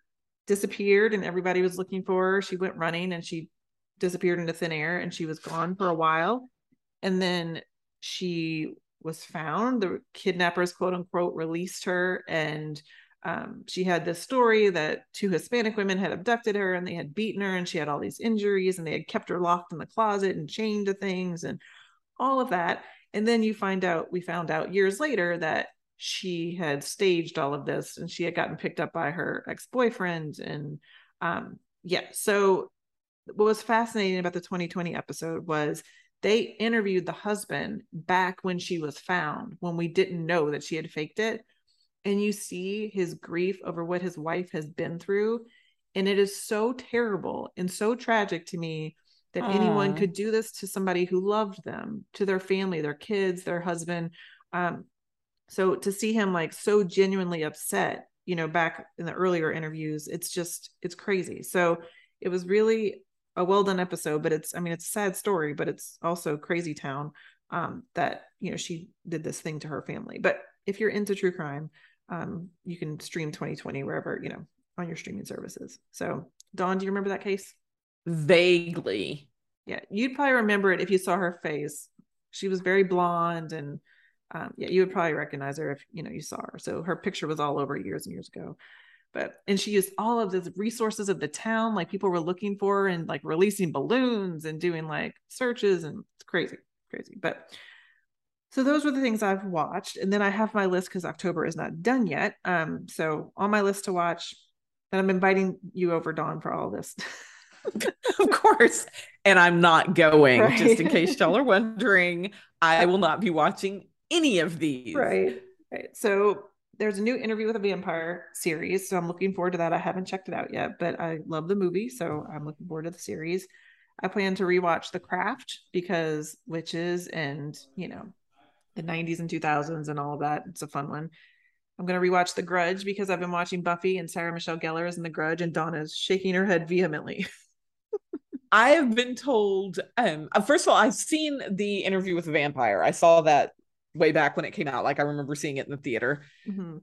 A: disappeared and everybody was looking for her. She went running and she disappeared into thin air and she was gone for a while. And then she was found. The kidnappers, quote unquote, released her. And um, she had this story that two Hispanic women had abducted her and they had beaten her and she had all these injuries and they had kept her locked in the closet and chained to things and all of that. And then you find out, we found out years later that she had staged all of this and she had gotten picked up by her ex boyfriend. And um, yeah, so what was fascinating about the 2020 episode was they interviewed the husband back when she was found, when we didn't know that she had faked it. And you see his grief over what his wife has been through. And it is so terrible and so tragic to me that Aww. anyone could do this to somebody who loved them, to their family, their kids, their husband. Um, so to see him like so genuinely upset, you know, back in the earlier interviews, it's just, it's crazy. So it was really a well done episode, but it's, I mean, it's a sad story, but it's also crazy town um, that, you know, she did this thing to her family. But if you're into true crime, um, you can stream 2020 wherever, you know, on your streaming services. So, Dawn, do you remember that case?
B: Vaguely.
A: Yeah, you'd probably remember it if you saw her face. She was very blonde and um, yeah, you would probably recognize her if you know you saw her. So her picture was all over years and years ago. But and she used all of the resources of the town, like people were looking for and like releasing balloons and doing like searches and it's crazy, crazy. But so those were the things I've watched, and then I have my list because October is not done yet. Um, so on my list to watch, and I'm inviting you over, Dawn, for all this.
B: of course. And I'm not going, right. just in case y'all are wondering. I will not be watching any of these.
A: Right. Right. So there's a new interview with a vampire series. So I'm looking forward to that. I haven't checked it out yet, but I love the movie. So I'm looking forward to the series. I plan to rewatch The Craft because witches and, you know, the 90s and 2000s and all of that. It's a fun one. I'm going to rewatch The Grudge because I've been watching Buffy and Sarah Michelle Gellar is in The Grudge and Donna's shaking her head vehemently.
B: I have been told, um, uh, first of all, I've seen the interview with the vampire. I saw that way back when it came out. Like I remember seeing it in the theater. Mm-hmm.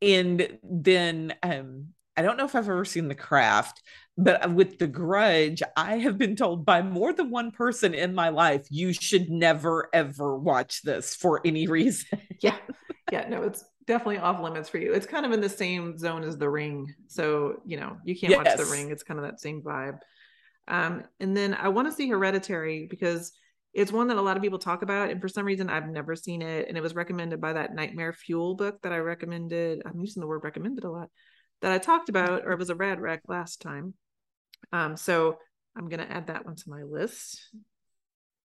B: And then um, I don't know if I've ever seen The Craft, but with The Grudge, I have been told by more than one person in my life, you should never ever watch this for any reason.
A: yeah. Yeah. No, it's definitely off limits for you. It's kind of in the same zone as The Ring. So, you know, you can't yes. watch The Ring. It's kind of that same vibe. Um, and then I want to see Hereditary because it's one that a lot of people talk about. And for some reason, I've never seen it. And it was recommended by that Nightmare Fuel book that I recommended. I'm using the word recommended a lot that I talked about, or it was a rad rec last time. Um, so I'm going to add that one to my list.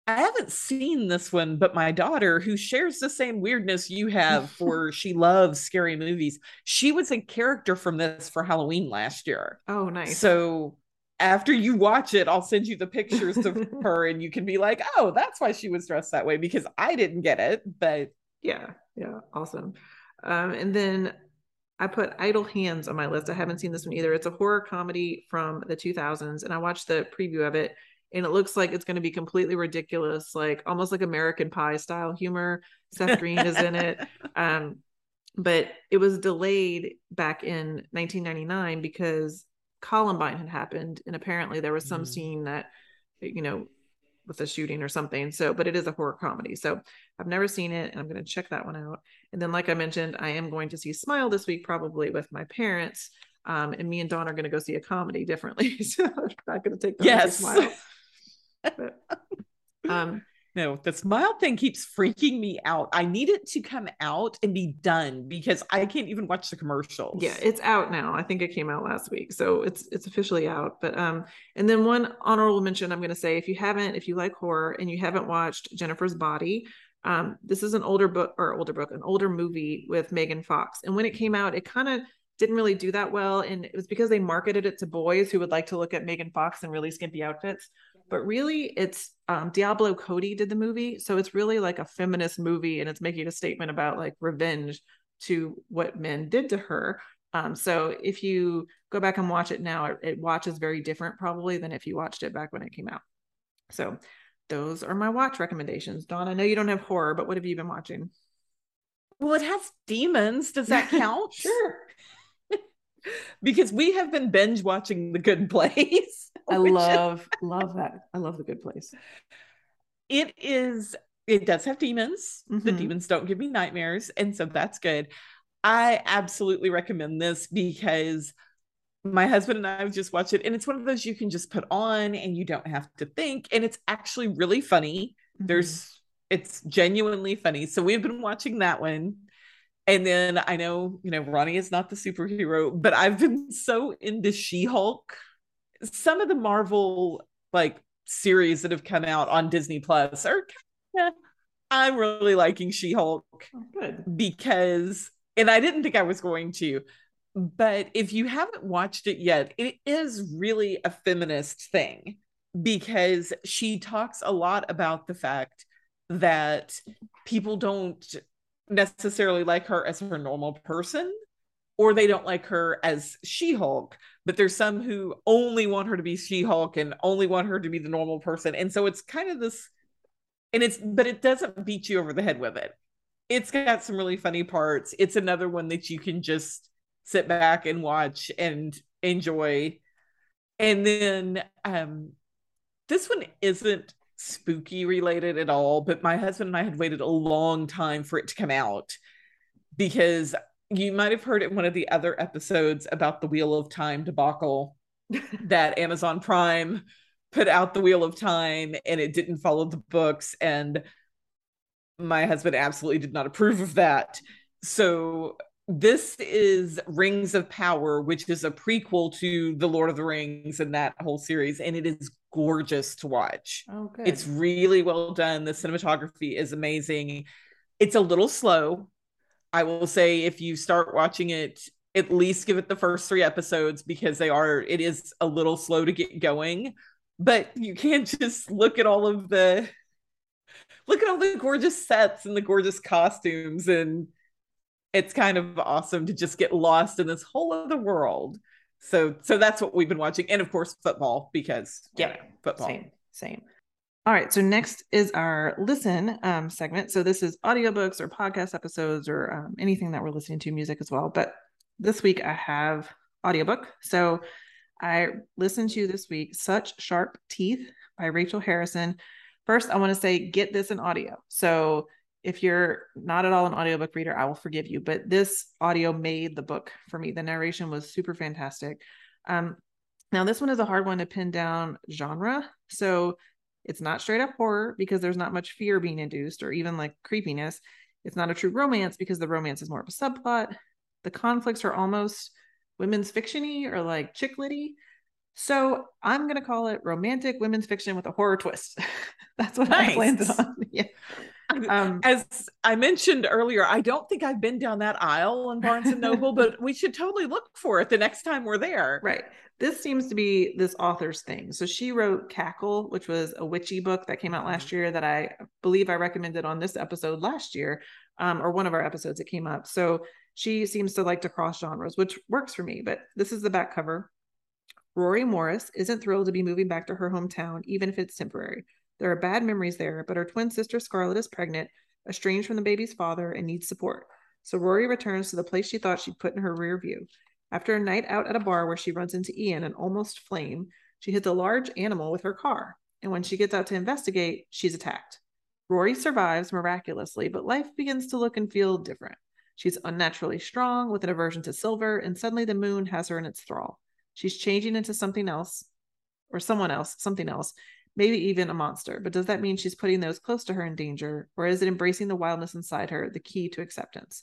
B: I haven't seen this one, but my daughter, who shares the same weirdness you have for she loves scary movies, she was a character from this for Halloween last year.
A: Oh, nice.
B: So after you watch it, I'll send you the pictures of her and you can be like, oh, that's why she was dressed that way because I didn't get it. But
A: yeah, yeah, awesome. Um, and then I put Idle Hands on my list. I haven't seen this one either. It's a horror comedy from the 2000s, and I watched the preview of it, and it looks like it's going to be completely ridiculous, like almost like American Pie style humor. Seth Green is in it. Um, but it was delayed back in 1999 because Columbine had happened, and apparently there was some mm. scene that, you know, with a shooting or something. So, but it is a horror comedy. So I've never seen it, and I'm going to check that one out. And then, like I mentioned, I am going to see Smile this week, probably with my parents. Um, and me and Dawn are going to go see a comedy differently. so I'm not going to take them
B: yes.
A: Smile. But,
B: um, no, the smile thing keeps freaking me out. I need it to come out and be done because I can't even watch the commercials.
A: Yeah, it's out now. I think it came out last week. So it's it's officially out. But um and then one honorable mention I'm going to say if you haven't if you like horror and you haven't watched Jennifer's Body, um this is an older book or older book, an older movie with Megan Fox. And when it came out, it kind of didn't really do that well and it was because they marketed it to boys who would like to look at Megan Fox in really skimpy outfits but really it's um, Diablo Cody did the movie, so it's really like a feminist movie, and it's making a statement about like revenge to what men did to her. Um, so if you go back and watch it now, it, it watches very different probably than if you watched it back when it came out. So those are my watch recommendations. Dawn, I know you don't have horror, but what have you been watching?
B: Well, it has demons. Does that count?
A: sure.
B: because we have been binge watching The Good Place.
A: I love, is... love that. I love The Good Place.
B: It is, it does have demons. Mm-hmm. The demons don't give me nightmares. And so that's good. I absolutely recommend this because my husband and I just watched it, and it's one of those you can just put on and you don't have to think. And it's actually really funny. Mm-hmm. There's, it's genuinely funny. So we've been watching that one and then I know, you know, Roni is not the superhero, but I've been so into She Hulk. Some of the Marvel like series that have come out on Disney Plus are yeah, I'm really liking She-Hulk.
A: Oh, good.
B: Because and I didn't think I was going to, but if you haven't watched it yet, it is really a feminist thing because she talks a lot about the fact that people don't necessarily like her as her normal person or they don't like her as She-Hulk, but there's some who only want her to be She-Hulk and only want her to be the normal person. And so it's kind of this and it's but it doesn't beat you over the head with it. It's got some really funny parts. It's another one that you can just sit back and watch and enjoy. And then um this one isn't spooky related at all, but my husband and I had waited a long time for it to come out because you might have heard in one of the other episodes about the Wheel of Time debacle that Amazon Prime put out the Wheel of Time and it didn't follow the books. And my husband absolutely did not approve of that. So this is Rings of Power, which is a prequel to The Lord of the Rings and that whole series. And it is gorgeous to watch.
A: Oh.
B: It's really well done. The cinematography is amazing. It's a little slow. I will say if you start watching it, at least give it the first three episodes because they are, it is a little slow to get going. But you can't just look at all of the, look at all the gorgeous sets and the gorgeous costumes. And it's kind of awesome to just get lost in this whole other world so so that's what we've been watching and of course football because yeah, football
A: same same all right so next is our listen um, segment so this is audiobooks or podcast episodes or um, anything that we're listening to music as well but this week i have audiobook so i listened to this week such sharp teeth by rachel harrison first i want to say get this in audio so if you're not at all an audiobook reader, I will forgive you. But this audio made the book for me. The narration was super fantastic. Um, now, this one is a hard one to pin down genre. So it's not straight up horror because there's not much fear being induced or even like creepiness. It's not a true romance because the romance is more of a subplot. The conflicts are almost women's fictiony or like chick litty. So I'm gonna call it romantic women's fiction with a horror twist. That's what nice. I landed on. yeah.
B: Um, As I mentioned earlier, I don't think I've been down that aisle in Barnes and Noble, but we should totally look for it the next time we're there.
A: Right. This seems to be this author's thing. So she wrote Cackle, which was a witchy book that came out last mm-hmm. year that I believe I recommended on this episode last year, um, or one of our episodes that came up. So she seems to like to cross genres, which works for me. But this is the back cover. Rory Morris isn't thrilled to be moving back to her hometown, even if it's temporary. There are bad memories there, but her twin sister Scarlett is pregnant, estranged from the baby's father, and needs support. So Rory returns to the place she thought she'd put in her rear view. After a night out at a bar where she runs into Ian and almost flame, she hits a large animal with her car. And when she gets out to investigate, she's attacked. Rory survives miraculously, but life begins to look and feel different. She's unnaturally strong with an aversion to silver, and suddenly the moon has her in its thrall. She's changing into something else, or someone else, something else, maybe even a monster. But does that mean she's putting those close to her in danger, or is it embracing the wildness inside her the key to acceptance?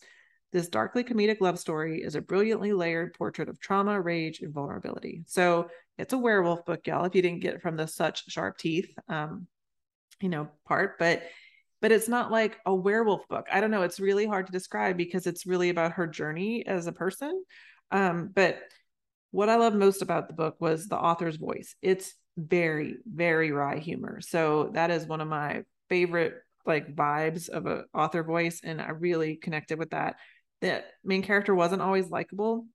A: This darkly comedic love story is a brilliantly layered portrait of trauma, rage, and vulnerability. So it's a werewolf book, y'all. If you didn't get from the such sharp teeth, um, you know, part, but but it's not like a werewolf book. I don't know. It's really hard to describe because it's really about her journey as a person. Um, but what I love most about the book was the author's voice. It's very very wry humor so that is one of my favorite like vibes of a author voice and i really connected with that the main character wasn't always likable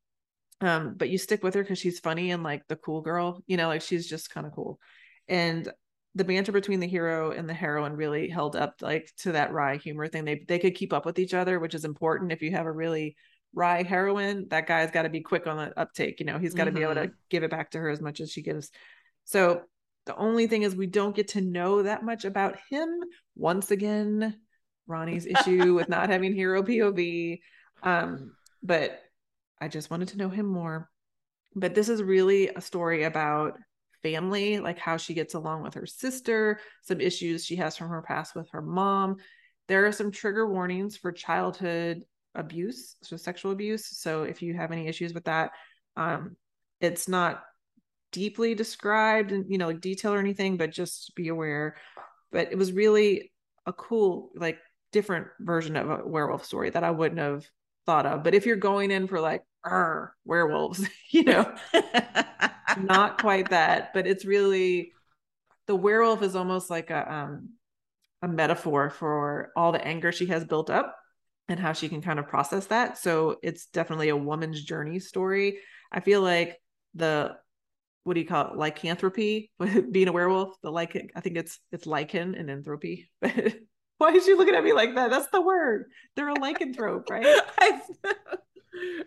A: um but you stick with her because she's funny and like the cool girl you know like she's just kind of cool and the banter between the hero and the heroine really held up like to that wry humor thing they they could keep up with each other which is important if you have a really wry heroine that guy's got to be quick on the uptake you know he's got to mm-hmm. be able to mm-hmm. give it back to her as much as she gives so the only thing is we don't get to know that much about him. Once again, Roni's issue with not having hero POV. Um, but I just wanted to know him more. But this is really a story about family, like how she gets along with her sister, some issues she has from her past with her mom. There are some trigger warnings for childhood abuse, so sexual abuse. So if you have any issues with that, um, it's not deeply described and you know like detail or anything but just be aware but it was really a cool like different version of a werewolf story that i wouldn't have thought of but if you're going in for like werewolves you know? Not quite that but it's really the werewolf is almost like a um a metaphor for all the anger she has built up and how she can kind of process that. So it's definitely a woman's journey story. I feel like the what do you call it lycanthropy being a werewolf the like i think it's it's lichen and entropy why is she looking at me like that? That's the word. They're a lycanthrope right?
B: I've,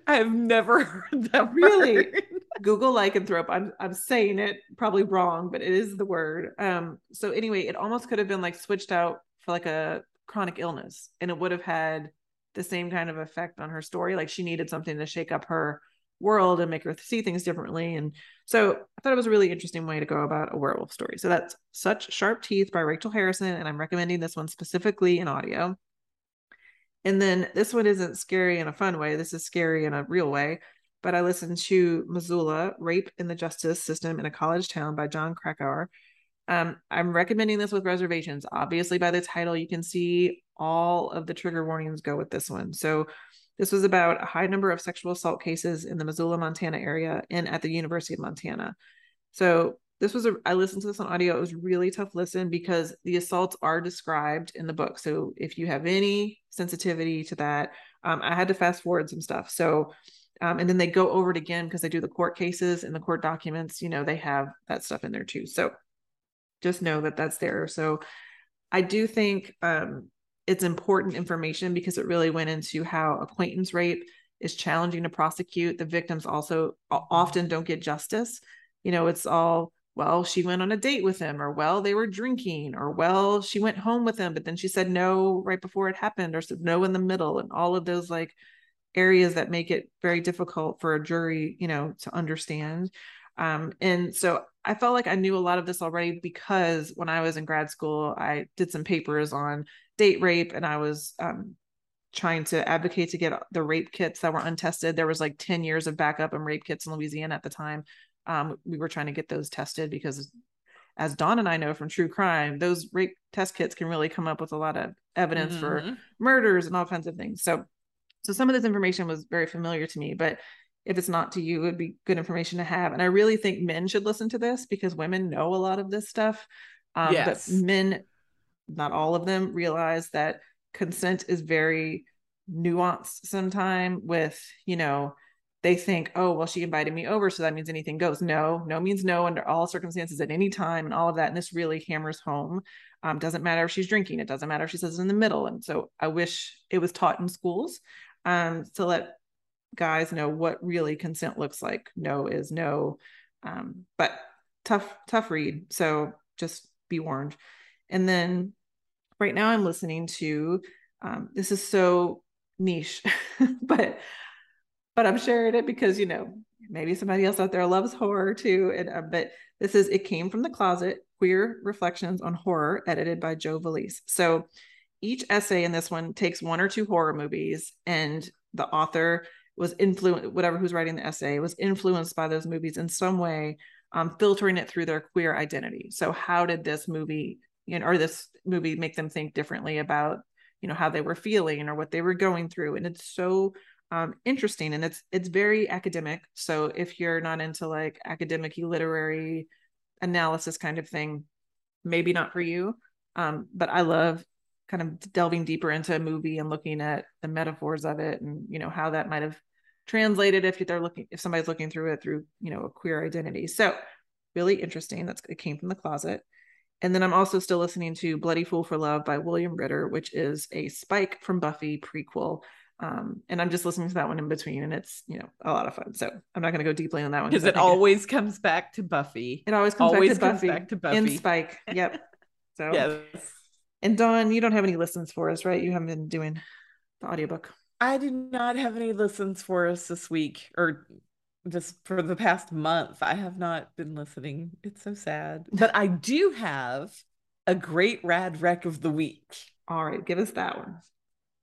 B: I've never heard that
A: really? word. google lycanthrope. I'm, I'm saying it probably wrong but it is the word. Um so anyway it almost could have been like switched out for like a chronic illness and it would have had the same kind of effect on her story. Like she needed something to shake up her world and make her see things differently. And so I thought it was a really interesting way to go about a werewolf story. So that's Such Sharp Teeth by Rachel Harrison. And I'm recommending this one specifically in audio. And then this one isn't scary in a fun way. This is scary in a real way. But I listened to Missoula, Rape in the Justice System in a College Town by Jon Krakauer. Um, I'm recommending this with reservations. Obviously, by the title, you can see all of the trigger warnings go with this one. So this was about a high number of sexual assault cases in the Missoula, Montana area and at the University of Montana. So this was a I listened to this on audio. It was really tough listen because the assaults are described in the book. So if you have any sensitivity to that, um, I had to fast forward some stuff. So um, and then they go over it again because they do the court cases and the court documents. You know they have that stuff in there too. So just know that that's there. So I do think um, it's important information because it really went into how acquaintance rape is challenging to prosecute. The victims also often don't get justice. You know, it's all, well, she went on a date with him, or well, they were drinking, or well, she went home with him, but then she said no right before it happened, or said no in the middle, and all of those like areas that make it very difficult for a jury, you know, to understand. Um, and so I felt like I knew a lot of this already because when I was in grad school, I did some papers on date rape and I was um, trying to advocate to get the rape kits that were untested. There was like 10 years of backup and rape kits in Louisiana at the time. Um, we were trying to get those tested because as Dawn and I know from true crime, those rape test kits can really come up with a lot of evidence mm-hmm. for murders and all kinds of things. So so some of this information was very familiar to me, but if it's not to you, it would be good information to have. And I really think men should listen to this because women know a lot of this stuff. Um, yes. But men not all of them realize that consent is very nuanced sometime with you know they think oh well she invited me over so that means anything goes. No no means no under all circumstances at any time and all of that and this really hammers home. Um, doesn't matter if she's drinking it doesn't matter if she says it in the middle and so i wish it was taught in schools um, to let guys know what really consent looks like. No is no um, but tough tough read so just be warned and then right now I'm listening to um, this is so niche, but but I'm sharing it because you know maybe somebody else out there loves horror too. And uh, but this is it came from the closet queer reflections on horror edited by Joe Vallese. So each essay in this one takes one or two horror movies and the author was influenced whatever who's writing the essay was influenced by those movies in some way um, filtering it through their queer identity so how did this movie you know or this movie make them think differently about you know how they were feeling or what they were going through. And it's so um, interesting and it's it's very academic. So if you're not into like academic literary analysis kind of thing maybe not for you. Um, but i love kind of delving deeper into a movie and looking at the metaphors of it and you know how that might have translated if they're looking if somebody's looking through it through you know a queer identity. So really interesting. That's it came from the closet and then I'm also still listening to Bloody Fool for Love by William Ritter, which is a Spike from Buffy prequel. Um, and I'm just listening to that one in between, and it's you know a lot of fun. So I'm not going to go deeply on that one
B: because it always it, comes back to Buffy.
A: It always comes, always back, to comes Buffy back to Buffy and Spike. Yep. So yes. And Dawn, you don't have any listens for us, right? You haven't been doing the audiobook.
B: I do not have any listens for us this week, or just for the past month, I have not been listening. It's so sad. But I do have a great rad rec of the week.
A: All right, give us that one.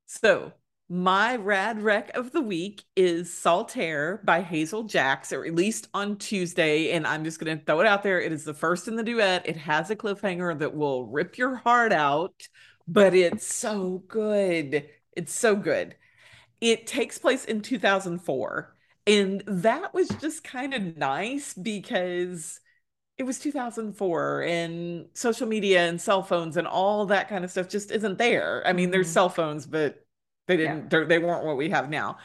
B: So, My rad rec of the week is Saltaire by Hazel Jacks. It released on Tuesday, and I'm just going to throw it out there. It is the first in the duet. It has a cliffhanger that will rip your heart out, but it's so good. It's so good. It takes place in 2004, and that was just kind of nice because it was 2004 and social media and cell phones and all that kind of stuff just isn't there. I mean, mm-hmm. there's cell phones, but they didn't, yeah. they weren't what we have now.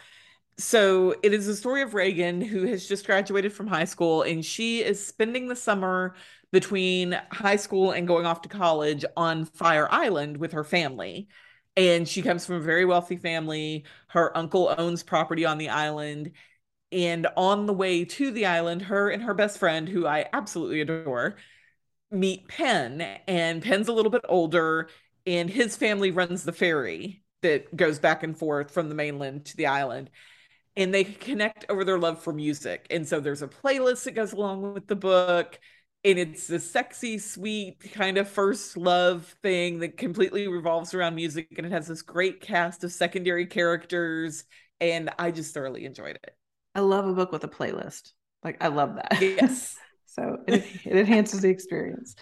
B: So it is a story of Reagan who has just graduated from high school and she is spending the summer between high school and going off to college on Fire Island with her family. And she comes from a very wealthy family. Her uncle owns property on the island. And on the way to the island, her and her best friend, who I absolutely adore, meet Penn. And Penn's a little bit older, and his family runs the ferry that goes back and forth from the mainland to the island. And they connect over their love for music. And so there's a playlist that goes along with the book. And it's a sexy sweet kind of first love thing that completely revolves around music. And it has this great cast of secondary characters. And i just thoroughly enjoyed it
A: i love a book with a playlist like i love that
B: yes
A: so it, it enhances the experience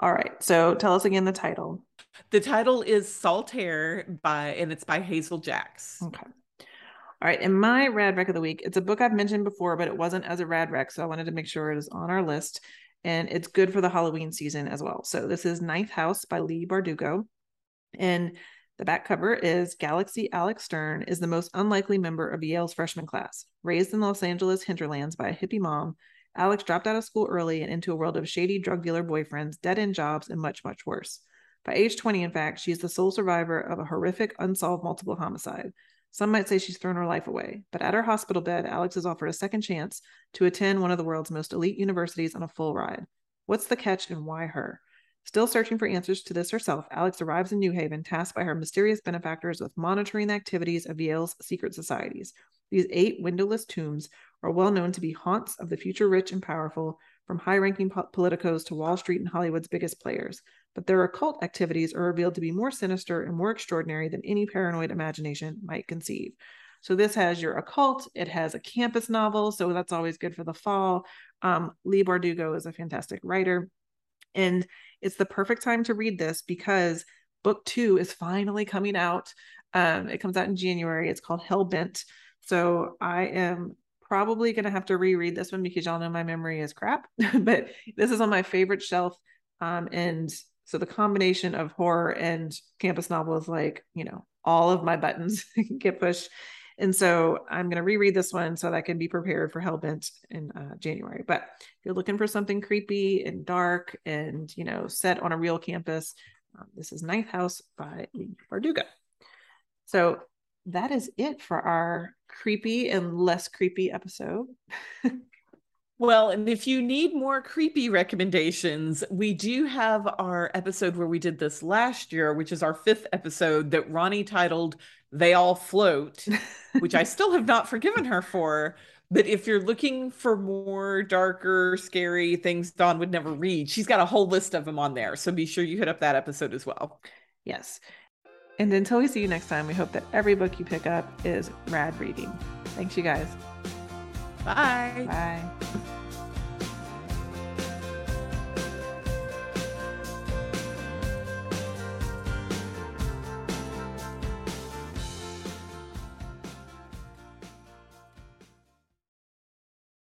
A: all right. So tell us again the title.
B: The title is Saltaire by, and it's by Hazel Jacks.
A: Okay. All right. And my rad rec of the week, it's a book I've mentioned before, but it wasn't as a rad rec. So I wanted to make sure it is on our list. And it's good for the Halloween season as well. So this is Ninth House by Leigh Bardugo. And the back cover is Galaxy Alex Stern is the most unlikely member of Yale's freshman class. Raised in Los Angeles hinterlands by a hippie mom, Alex dropped out of school early and into a world of shady drug dealer boyfriends, dead end jobs, and much, much worse. By age 20, in fact, she is the sole survivor of a horrific, unsolved multiple homicide. Some might say she's thrown her life away, but at her hospital bed, Alex is offered a second chance to attend one of the world's most elite universities on a full ride. What's the catch and why her? Still searching for answers to this herself, Alex arrives in New Haven, tasked by her mysterious benefactors with monitoring the activities of Yale's secret societies. These eight windowless tombs are well known to be haunts of the future rich and powerful, from high ranking po- politicos to Wall Street and Hollywood's biggest players. But their occult activities are revealed to be more sinister and more extraordinary than any paranoid imagination might conceive. So this has your occult. It has a campus novel, so that's always good for the fall. Um, Leigh Bardugo is a fantastic writer, and it's the perfect time to read this because book two is finally coming out. Um, it comes out in January. It's called Hellbent. So I am probably going to have to reread this one because y'all know my memory is crap, but this is on my favorite shelf. Um, and so the combination of horror and campus novel is like, you know, all of my buttons get pushed. And so I'm going to reread this one so that I can be prepared for Hellbent in uh, January. But if you're looking for something creepy and dark and, you know, set on a real campus, um, this is Ninth House by Leigh Bardugo. So that is it for our creepy and less creepy episode.
B: well, and if you need more creepy recommendations, we do have our episode where we did this last year, which is our fifth episode that Roni titled They All Float, which I still have not forgiven her for. But if you're looking for more darker, scary things Dawn would never read, she's got a whole list of them on there. So be sure you hit up that episode as well.
A: Yes. And until we see you next time, we hope that every book you pick up is rad reading. Thanks, you guys.
B: Bye.
A: Bye.